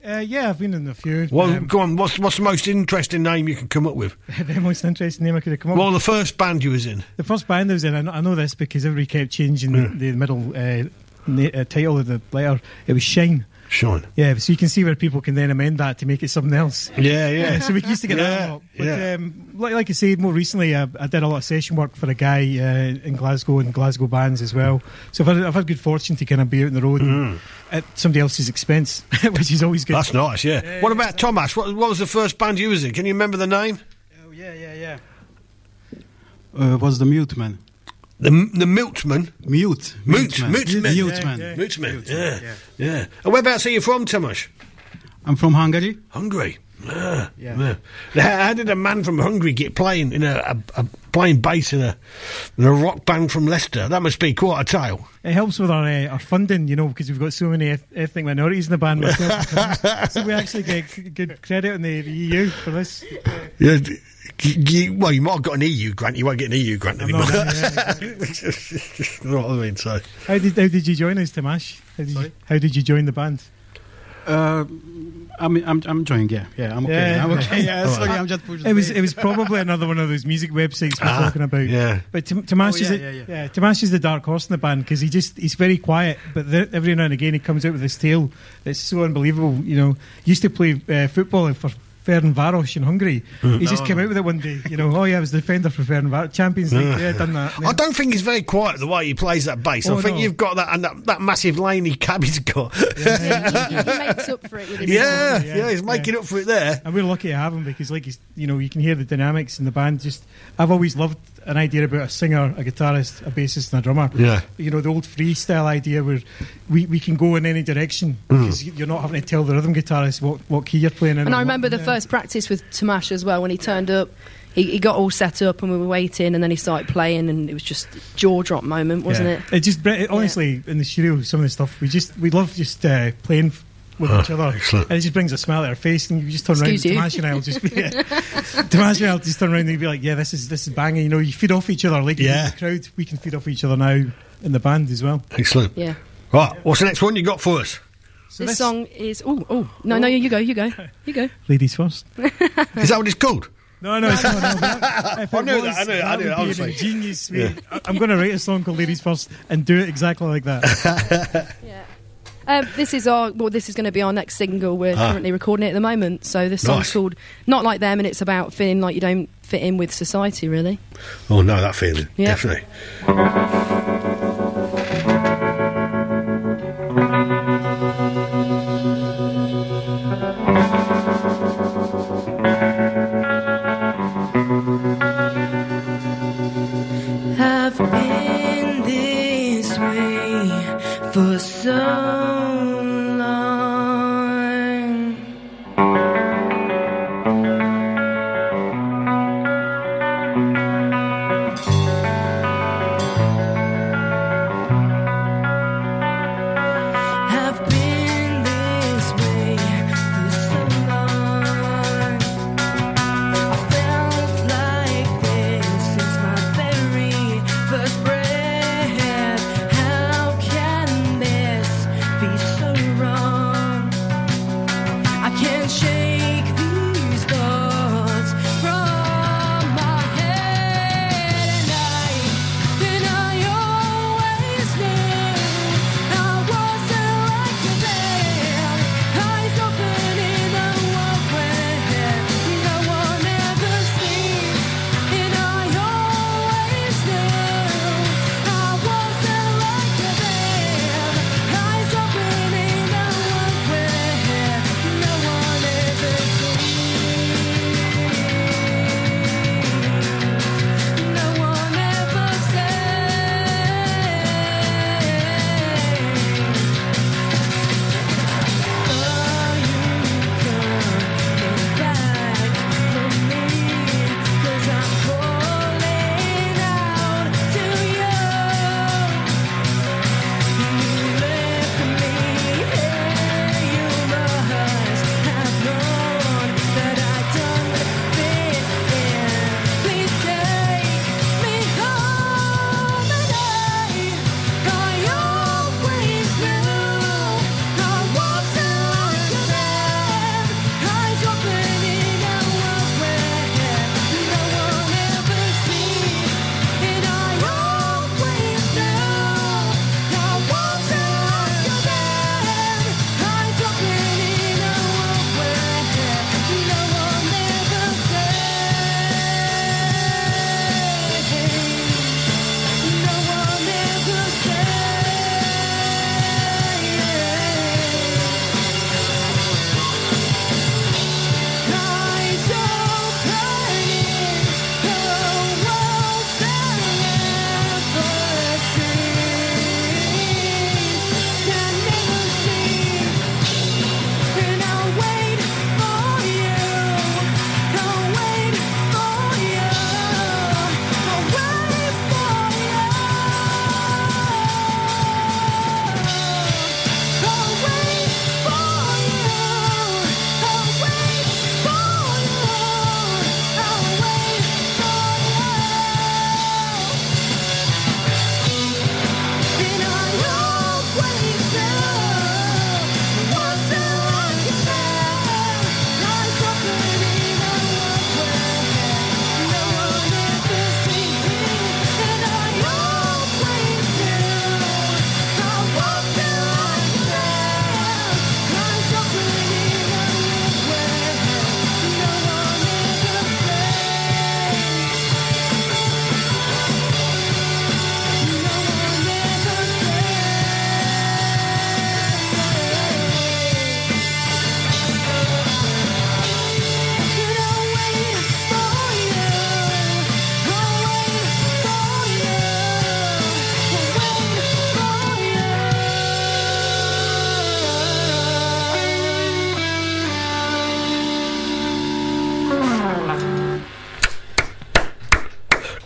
Uh, yeah, I've been in a few. Well, Um, go on. What's what's the most interesting name you can come up with? the most interesting name I could have come up with. Well, with. the first band you was in. The first band I was in, I know, I know this because everybody kept changing the, the middle uh, na- uh, title of the letter. It was Shine. Shine. Yeah, so you can see where people can then amend that to make it something else. Yeah, yeah. so we used to get that a lot. But, yeah. um, like, like I said, more recently, I, I did a lot of session work for a guy uh, in Glasgow and Glasgow bands as well. So I've had, I've had good fortune to kind of be out on the road and at somebody else's expense, which is always good. Mm. That's nice. Yeah. what about Thomas? What, what was the first band you was in? Can you remember the name? Oh, yeah, yeah, yeah. Uh, was the mute man. The the Miltman. Mute. Mute, man. mute, man. Mute man. Mute man. Yeah, yeah. And whereabouts are you from, Thomas? I'm from Hungary. Hungary. Ah, Yeah. yeah. How, how did a man from Hungary get playing in a, a, a playing bass in a in a rock band from Leicester? That must be quite a tale. It helps with our uh, our funding, you know, because we've got so many eth- ethnic minorities in the band. so we actually get good credit in the, the EU for this. Yeah. D- y- y- well, you might have got an EU grant. You won't get an EU grant anymore. not- you know what I mean? So. How did how did you join us, Tamash? How did, you, how did you join the band? Uh, I'm, I'm, I'm joining. Yeah, yeah, I'm okay. Yeah. I'm okay. Yeah, All sorry. I'm just pushing. It was it was probably another one of those music websites we're Ah, talking about. yeah. But Tam- Tamash Oh, is yeah, the, yeah, yeah, Tamash is the dark horse in the band because he just he's very quiet, but th- every now and again he comes out with this tale that's so unbelievable. You know, he used to play uh, football for Ferencváros in Hungary. Mm. He just came no. out with it one day. You know, oh yeah, I was the defender for Ferencváros, Champions League. Yeah. Yeah, done that. I don't think he's very quiet the way he plays that bass. Oh, I think no. you've got that and that, that massive laney cab he's got. he makes up for it with his Yeah, Yeah, yeah, he's making up for it there. And we're lucky to have him because, like, he's, you know, you can hear the dynamics in the band. Just, I've always loved an idea about a singer, a guitarist, a bassist, and a drummer. Yeah. You know, the old freestyle idea where we, we can go in any direction Mm. because you're not having to tell the rhythm guitarist what, what key you're playing in. And or I what- remember the yeah. first practice with Tamash as well when he turned up. He, he got all set up and we were waiting, and then he started playing, and it was just jaw drop moment, wasn't Yeah. it? It just, it, honestly, in the studio, some of the stuff we just, we love just uh, playing. F- With Ah, each other, excellent. and it just brings a smile to our face, and you just turn Excuse you. around. Tamash and I'll just be, yeah. Tamash and I'll just turn around and you be like, "Yeah, this is this is banging." You know, you feed off each other like you do in Yeah. the crowd. We can feed off each other now in the band as well. Excellent. Yeah. Right, what's the next one you got for us? this, this- song is. Oh, oh. No, no, you go, you go. You go. Ladies first. Is that what it's called? No, no, it's not. No, that- I it knew was, that, I knew that, I knew would that, be honestly. an ingenious way. I- I'm going to write a song called "Ladies First and do it exactly like that. Um, this is our. Well, this is going to be our next single. We're Ah. currently recording it at the moment. So this song's Nice. called "Not Like Them," and it's about feeling like you don't fit in with society, really. Oh, no, that feeling. Yeah. Definitely.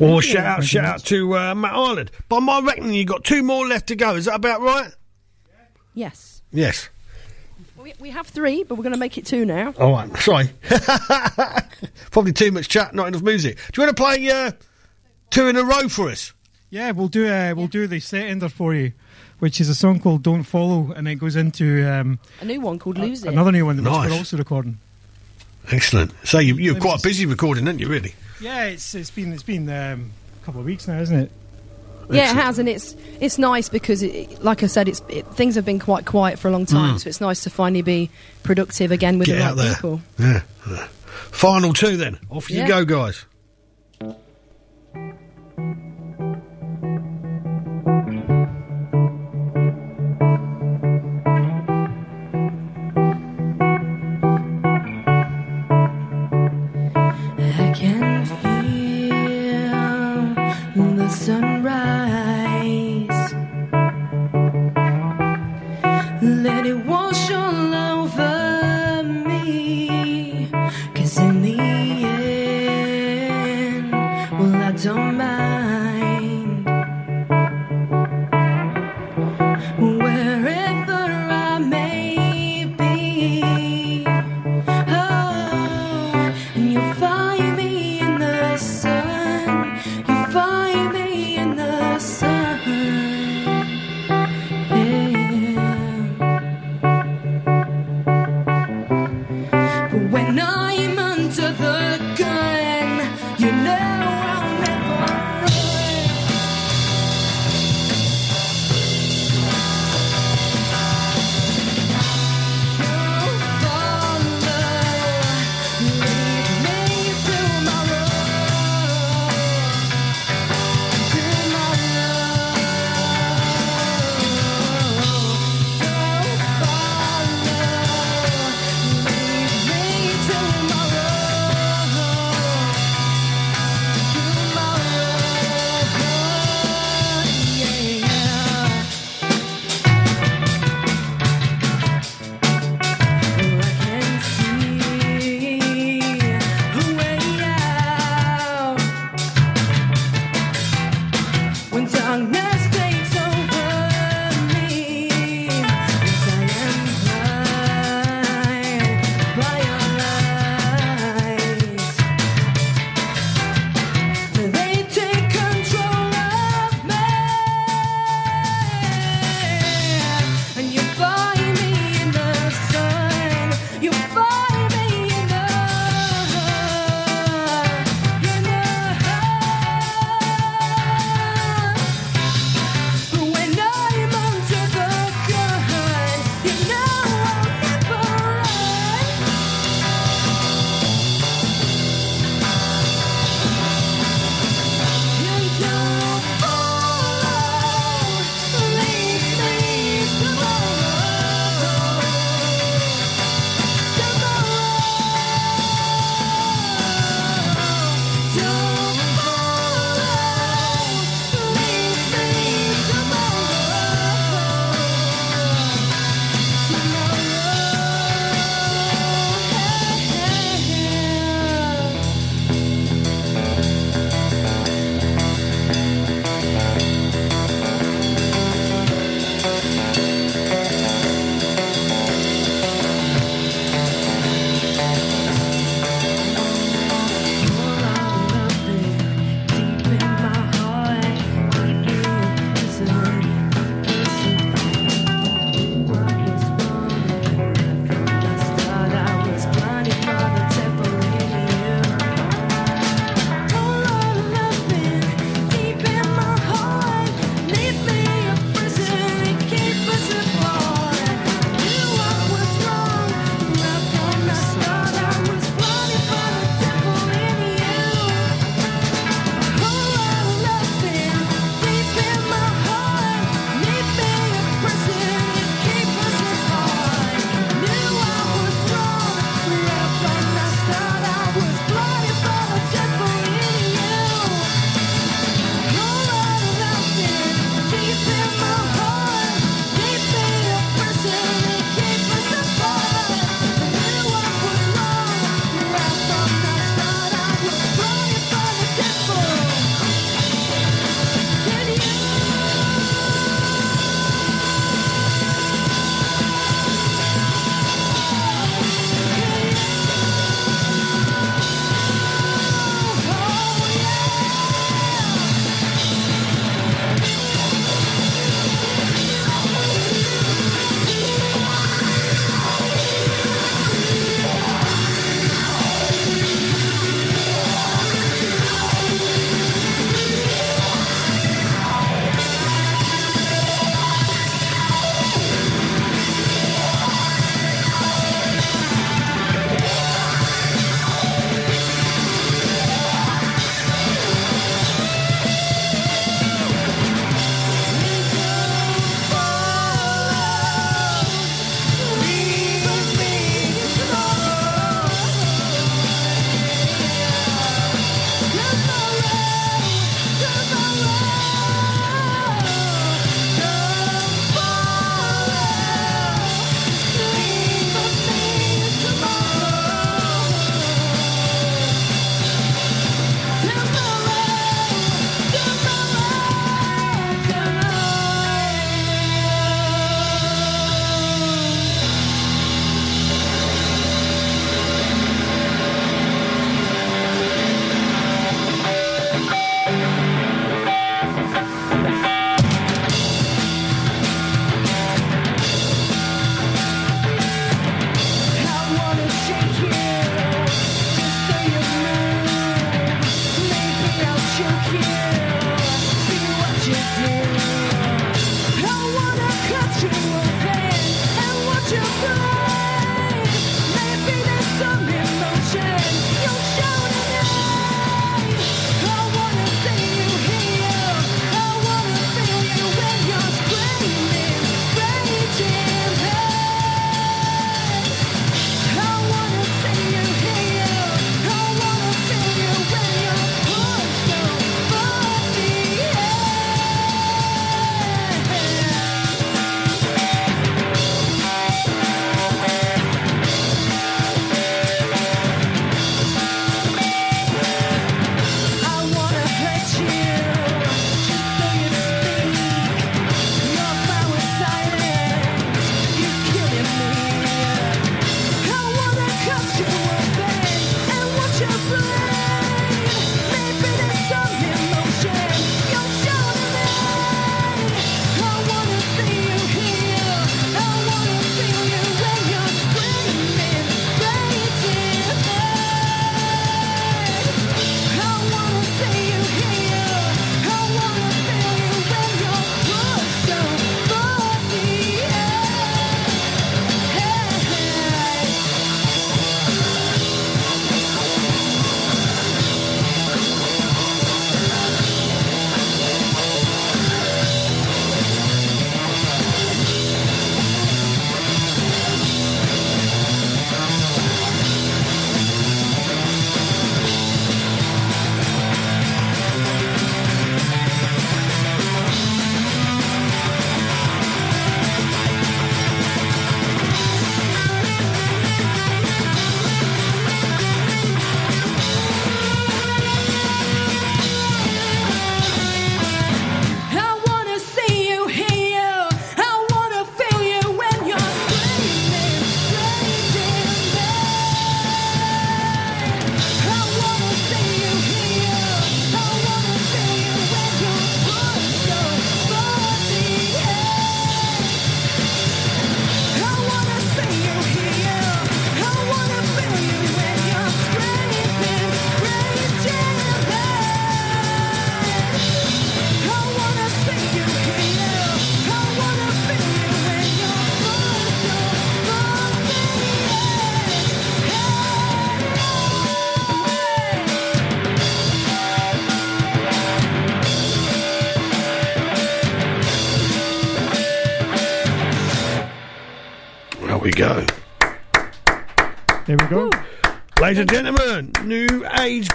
Or you. shout out, Thank shout out to uh, Matt Ireland. By my reckoning, you've got two more left to go. Is that about right? Yes. Yes. We, we have three, but we're going to make it two now. All right. Sorry. Probably too much chat, not enough music. Do you want to play uh, two in a row for us? Yeah, we'll do uh, we'll do the set ender for you, which is a song called "Don't Follow," and it goes into um, A new one called Lose It. another new one that Nice. we're also recording. Excellent. So you, you're quite busy recording, aren't you? Really? Yeah, it's it's been it's been um, a couple of weeks now, isn't it? Yeah, it has, and it's it's nice because, it, like I said, it's it, things have been quite quiet for a long time, Mm. so it's nice to finally be productive again with Get the out right there. people. Yeah. yeah. Final two then. Off you Yeah. go, guys.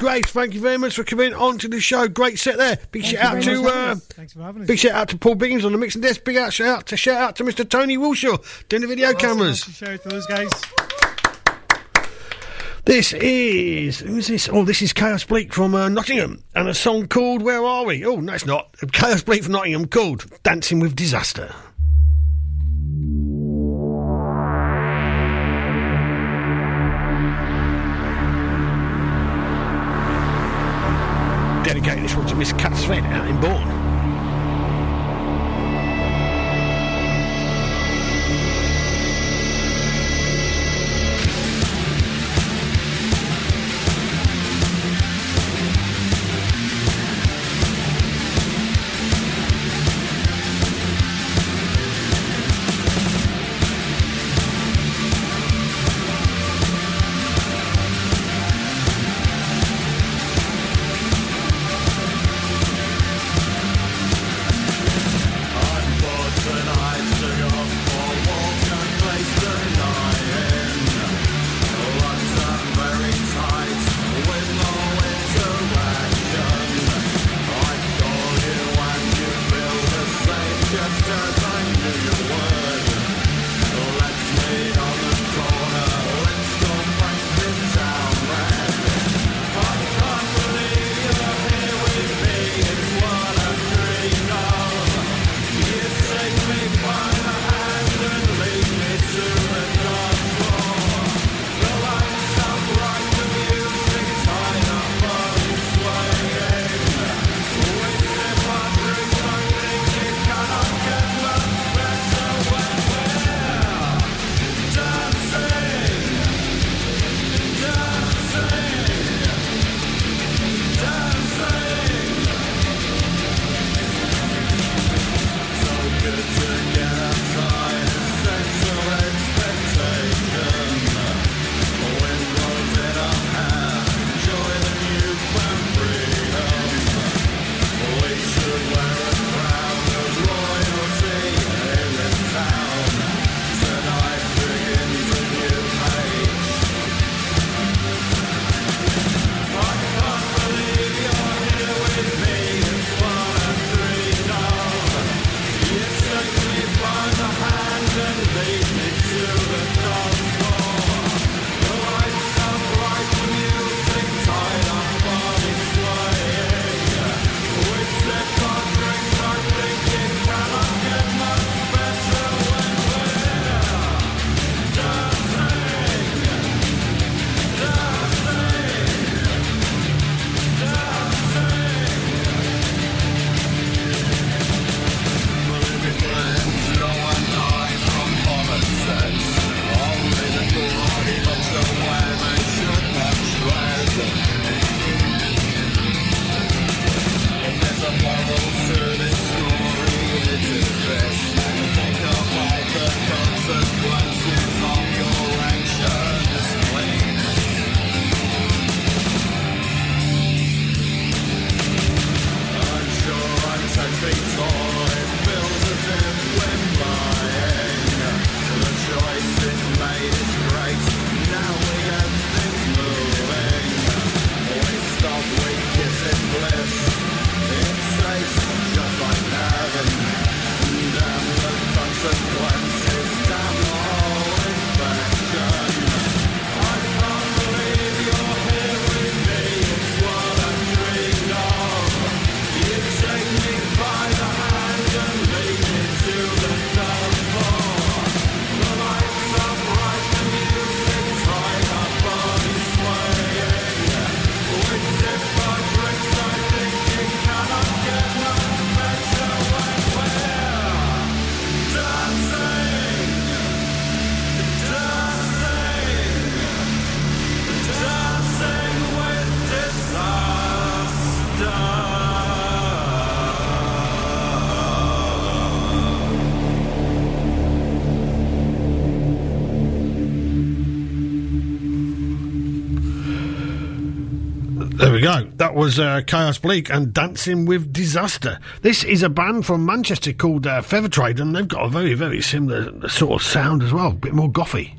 Grace, thank you very much for coming on to the show. Great set there. Big Thank shout out to uh. Thanks for having us. big shout out to Paul Biggins on the mixing desk. Big out shout out to shout out to Mr. Tony Wilshaw doing the video cameras. Shout out to those guys. This is who's this? Oh, this is Chaos Bleak from uh, Nottingham, and a song called "Where Are We?" Oh, no, it's not. Chaos Bleak from Nottingham called "Dancing with Disaster." This one to Miss Cat Sved out in Bourne. Go. That was uh, Chaos Bleak and Dancing with Disaster. This is a band from Manchester called uh, Feather Trade, and they've got a very, very similar sort of sound as well, a bit more gothy.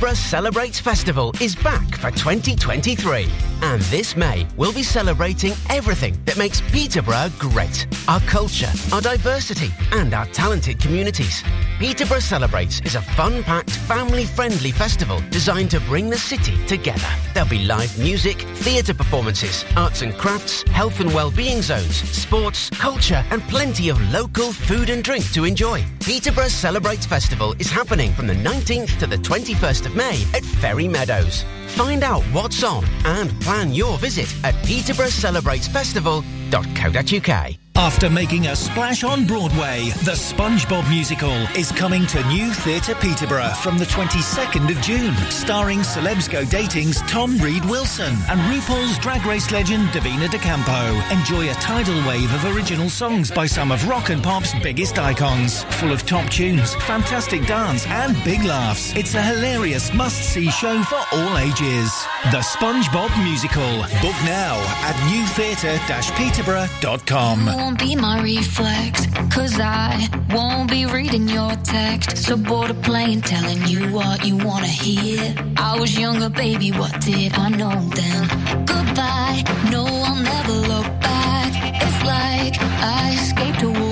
Peterborough Celebrates Festival is back for 2023. And this May, we'll be celebrating everything that makes Peterborough great. Our culture, our diversity, and our talented communities. Peterborough Celebrates is a fun-packed, family-friendly festival designed to bring the city together. There'll be live music, theatre performances, arts and crafts, health and well-being zones, sports, culture, and plenty of local food and drink to enjoy. Peterborough Celebrates Festival is happening from the 19th to the 21st of May at Ferry Meadows. Find out what's on and plan your visit at peterborough after making a splash on Broadway, the SpongeBob musical is coming to New Theatre Peterborough from the 22nd of June, starring Celebs Go Dating's Tom Read Wilson and RuPaul's Drag Race legend Davina De Campo. Enjoy a tidal wave of original songs by some of rock and pop's biggest icons, full of top tunes, fantastic dance, and big laughs. It's a hilarious must-see show for all ages. The SpongeBob musical. Book now at newtheatre-peterborough.com won't be my reflex. Cause I won't be reading your text. So bored a plane, telling you what you wanna hear. I was younger, baby, what did I know then? Goodbye, no, I'll never look back. It's like I escaped a war.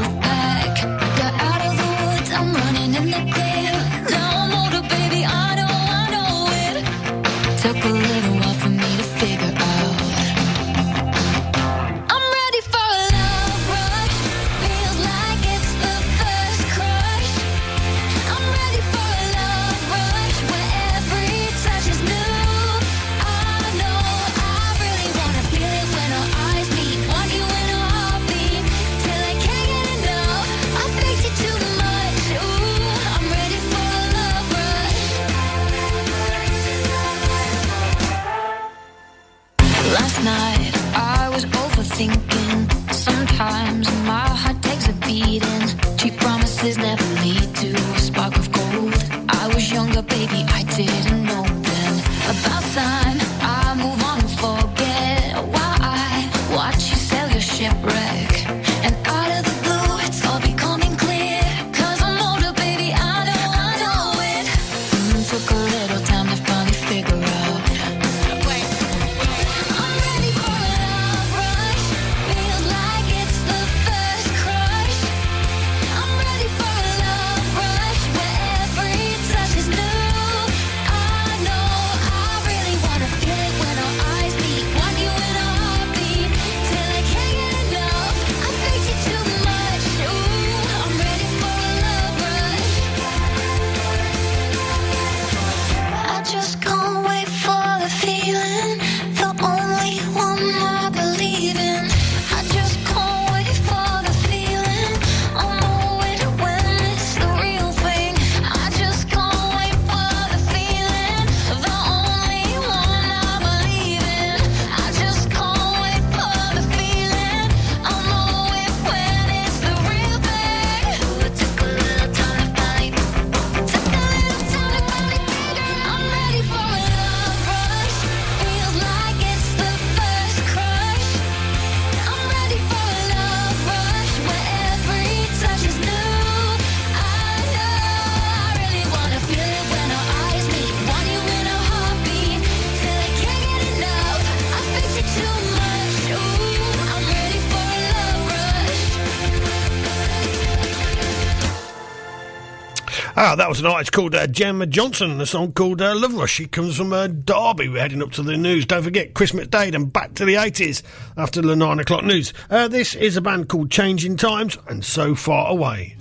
Ah, that was an artist called uh, Jemma Johnson, a song called uh, Love Rush. She comes from uh, Derby. We're heading up to the news. Don't forget, Christmas Day and back to the 80s after the 9 o'clock news. Uh, this is a band called Changing Tymz and So Far Away.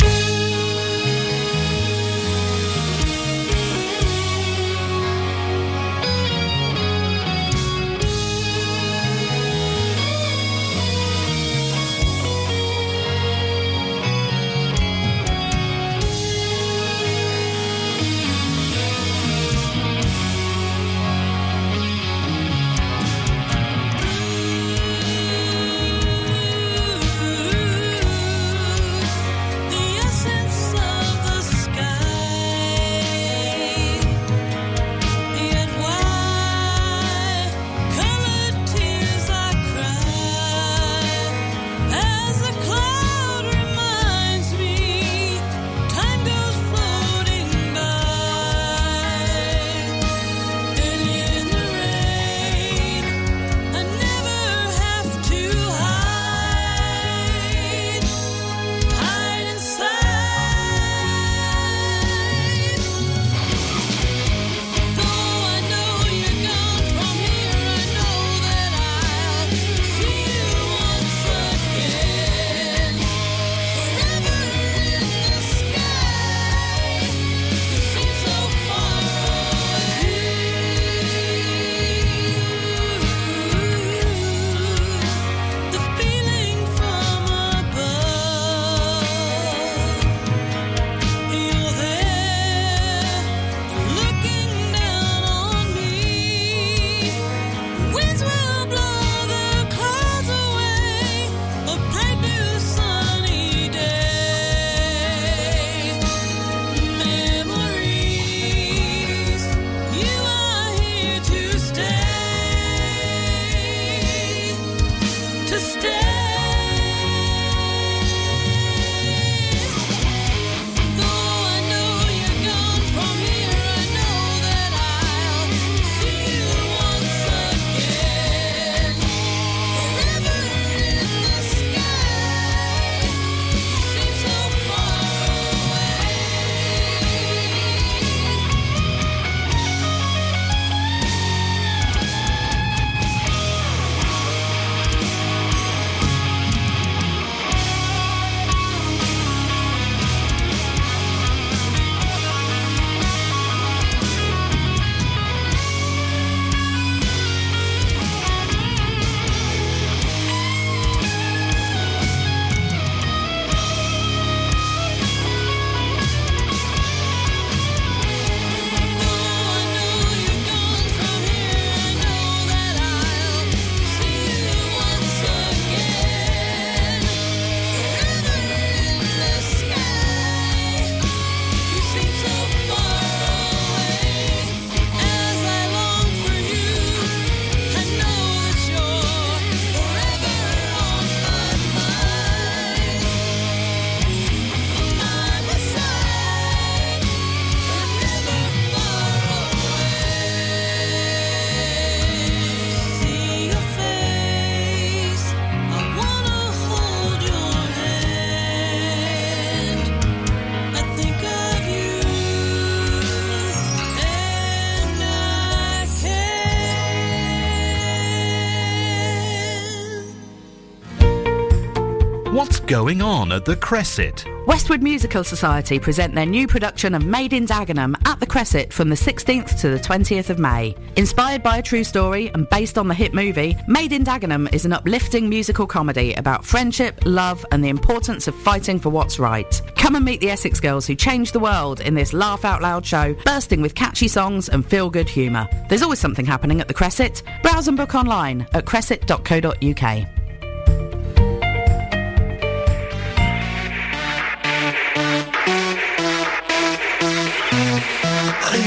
Going on at the Cresset? Westwood Musical Society present their new production of Made in Dagenham at the Cresset from the 16th to the 20th of May. Inspired by a true story and based on the hit movie, Made in Dagenham is an uplifting musical comedy about friendship, love, and the importance of fighting for what's right. Come and meet the Essex girls who changed the world in this laugh out loud show, bursting with catchy songs and feel good humour. There's always something happening at the Cresset. Browse and book online at cresset.co.uk.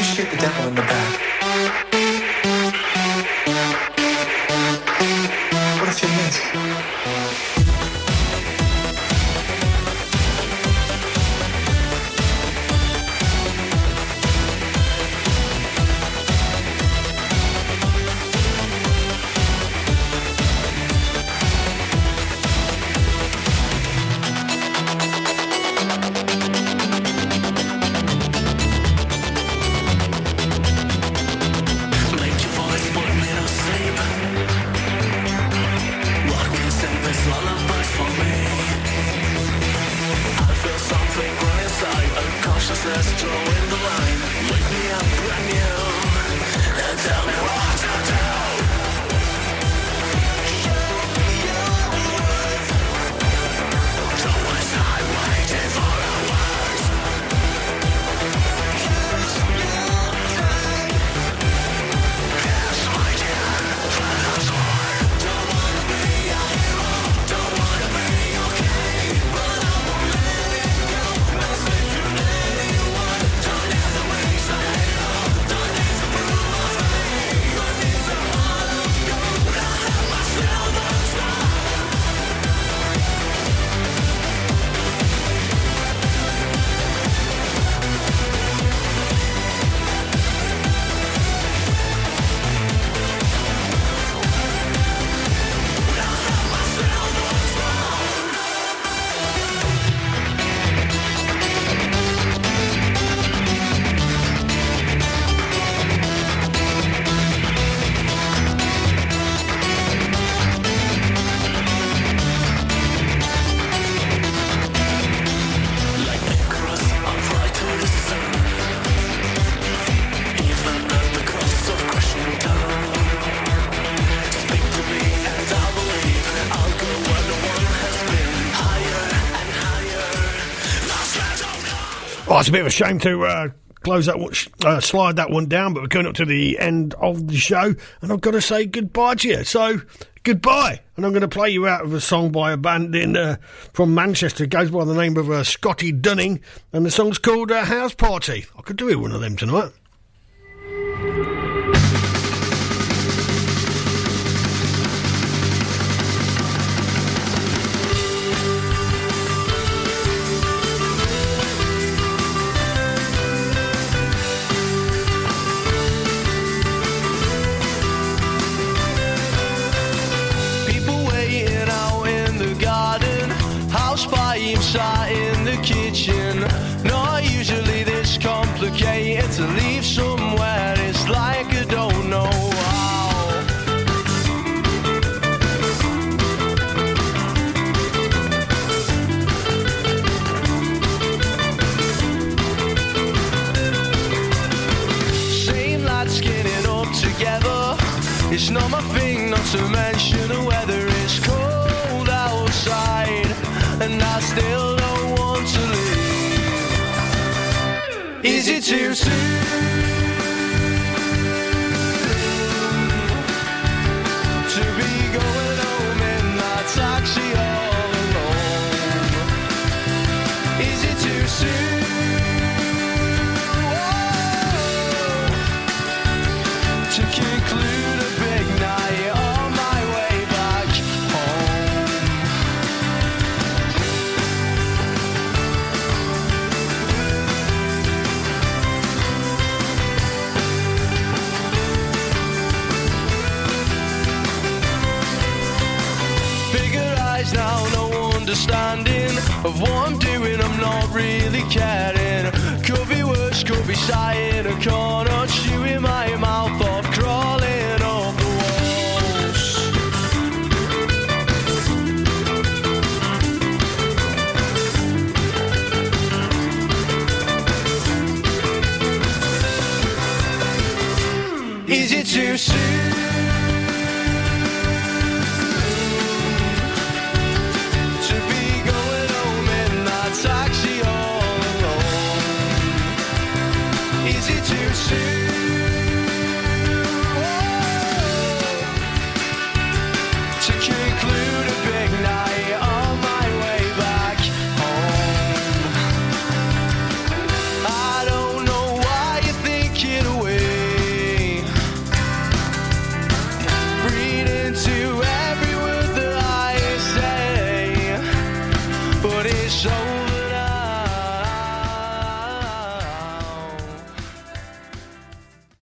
you shoot the devil in the back? It's a bit of a shame to uh, close that one, uh, slide that one down, but we're coming up to the end of the show, and I've got to say goodbye to you. So, goodbye. And I'm going to play you out of a song by a band in uh, from Manchester. It goes by the name of uh, Scotty Dunning, and the song's called uh, House Party. I could do it one of them tonight. Sat in the kitchen. Not usually this complicated to leave somewhere. It's like I don't know how. Same lads getting up together. It's not my thing not to mention Is it understanding of what I'm doing. I'm not really caring. Could be worse, could be shy in a corner, chewing my mouth off, crawling up the walls. Is it too soon?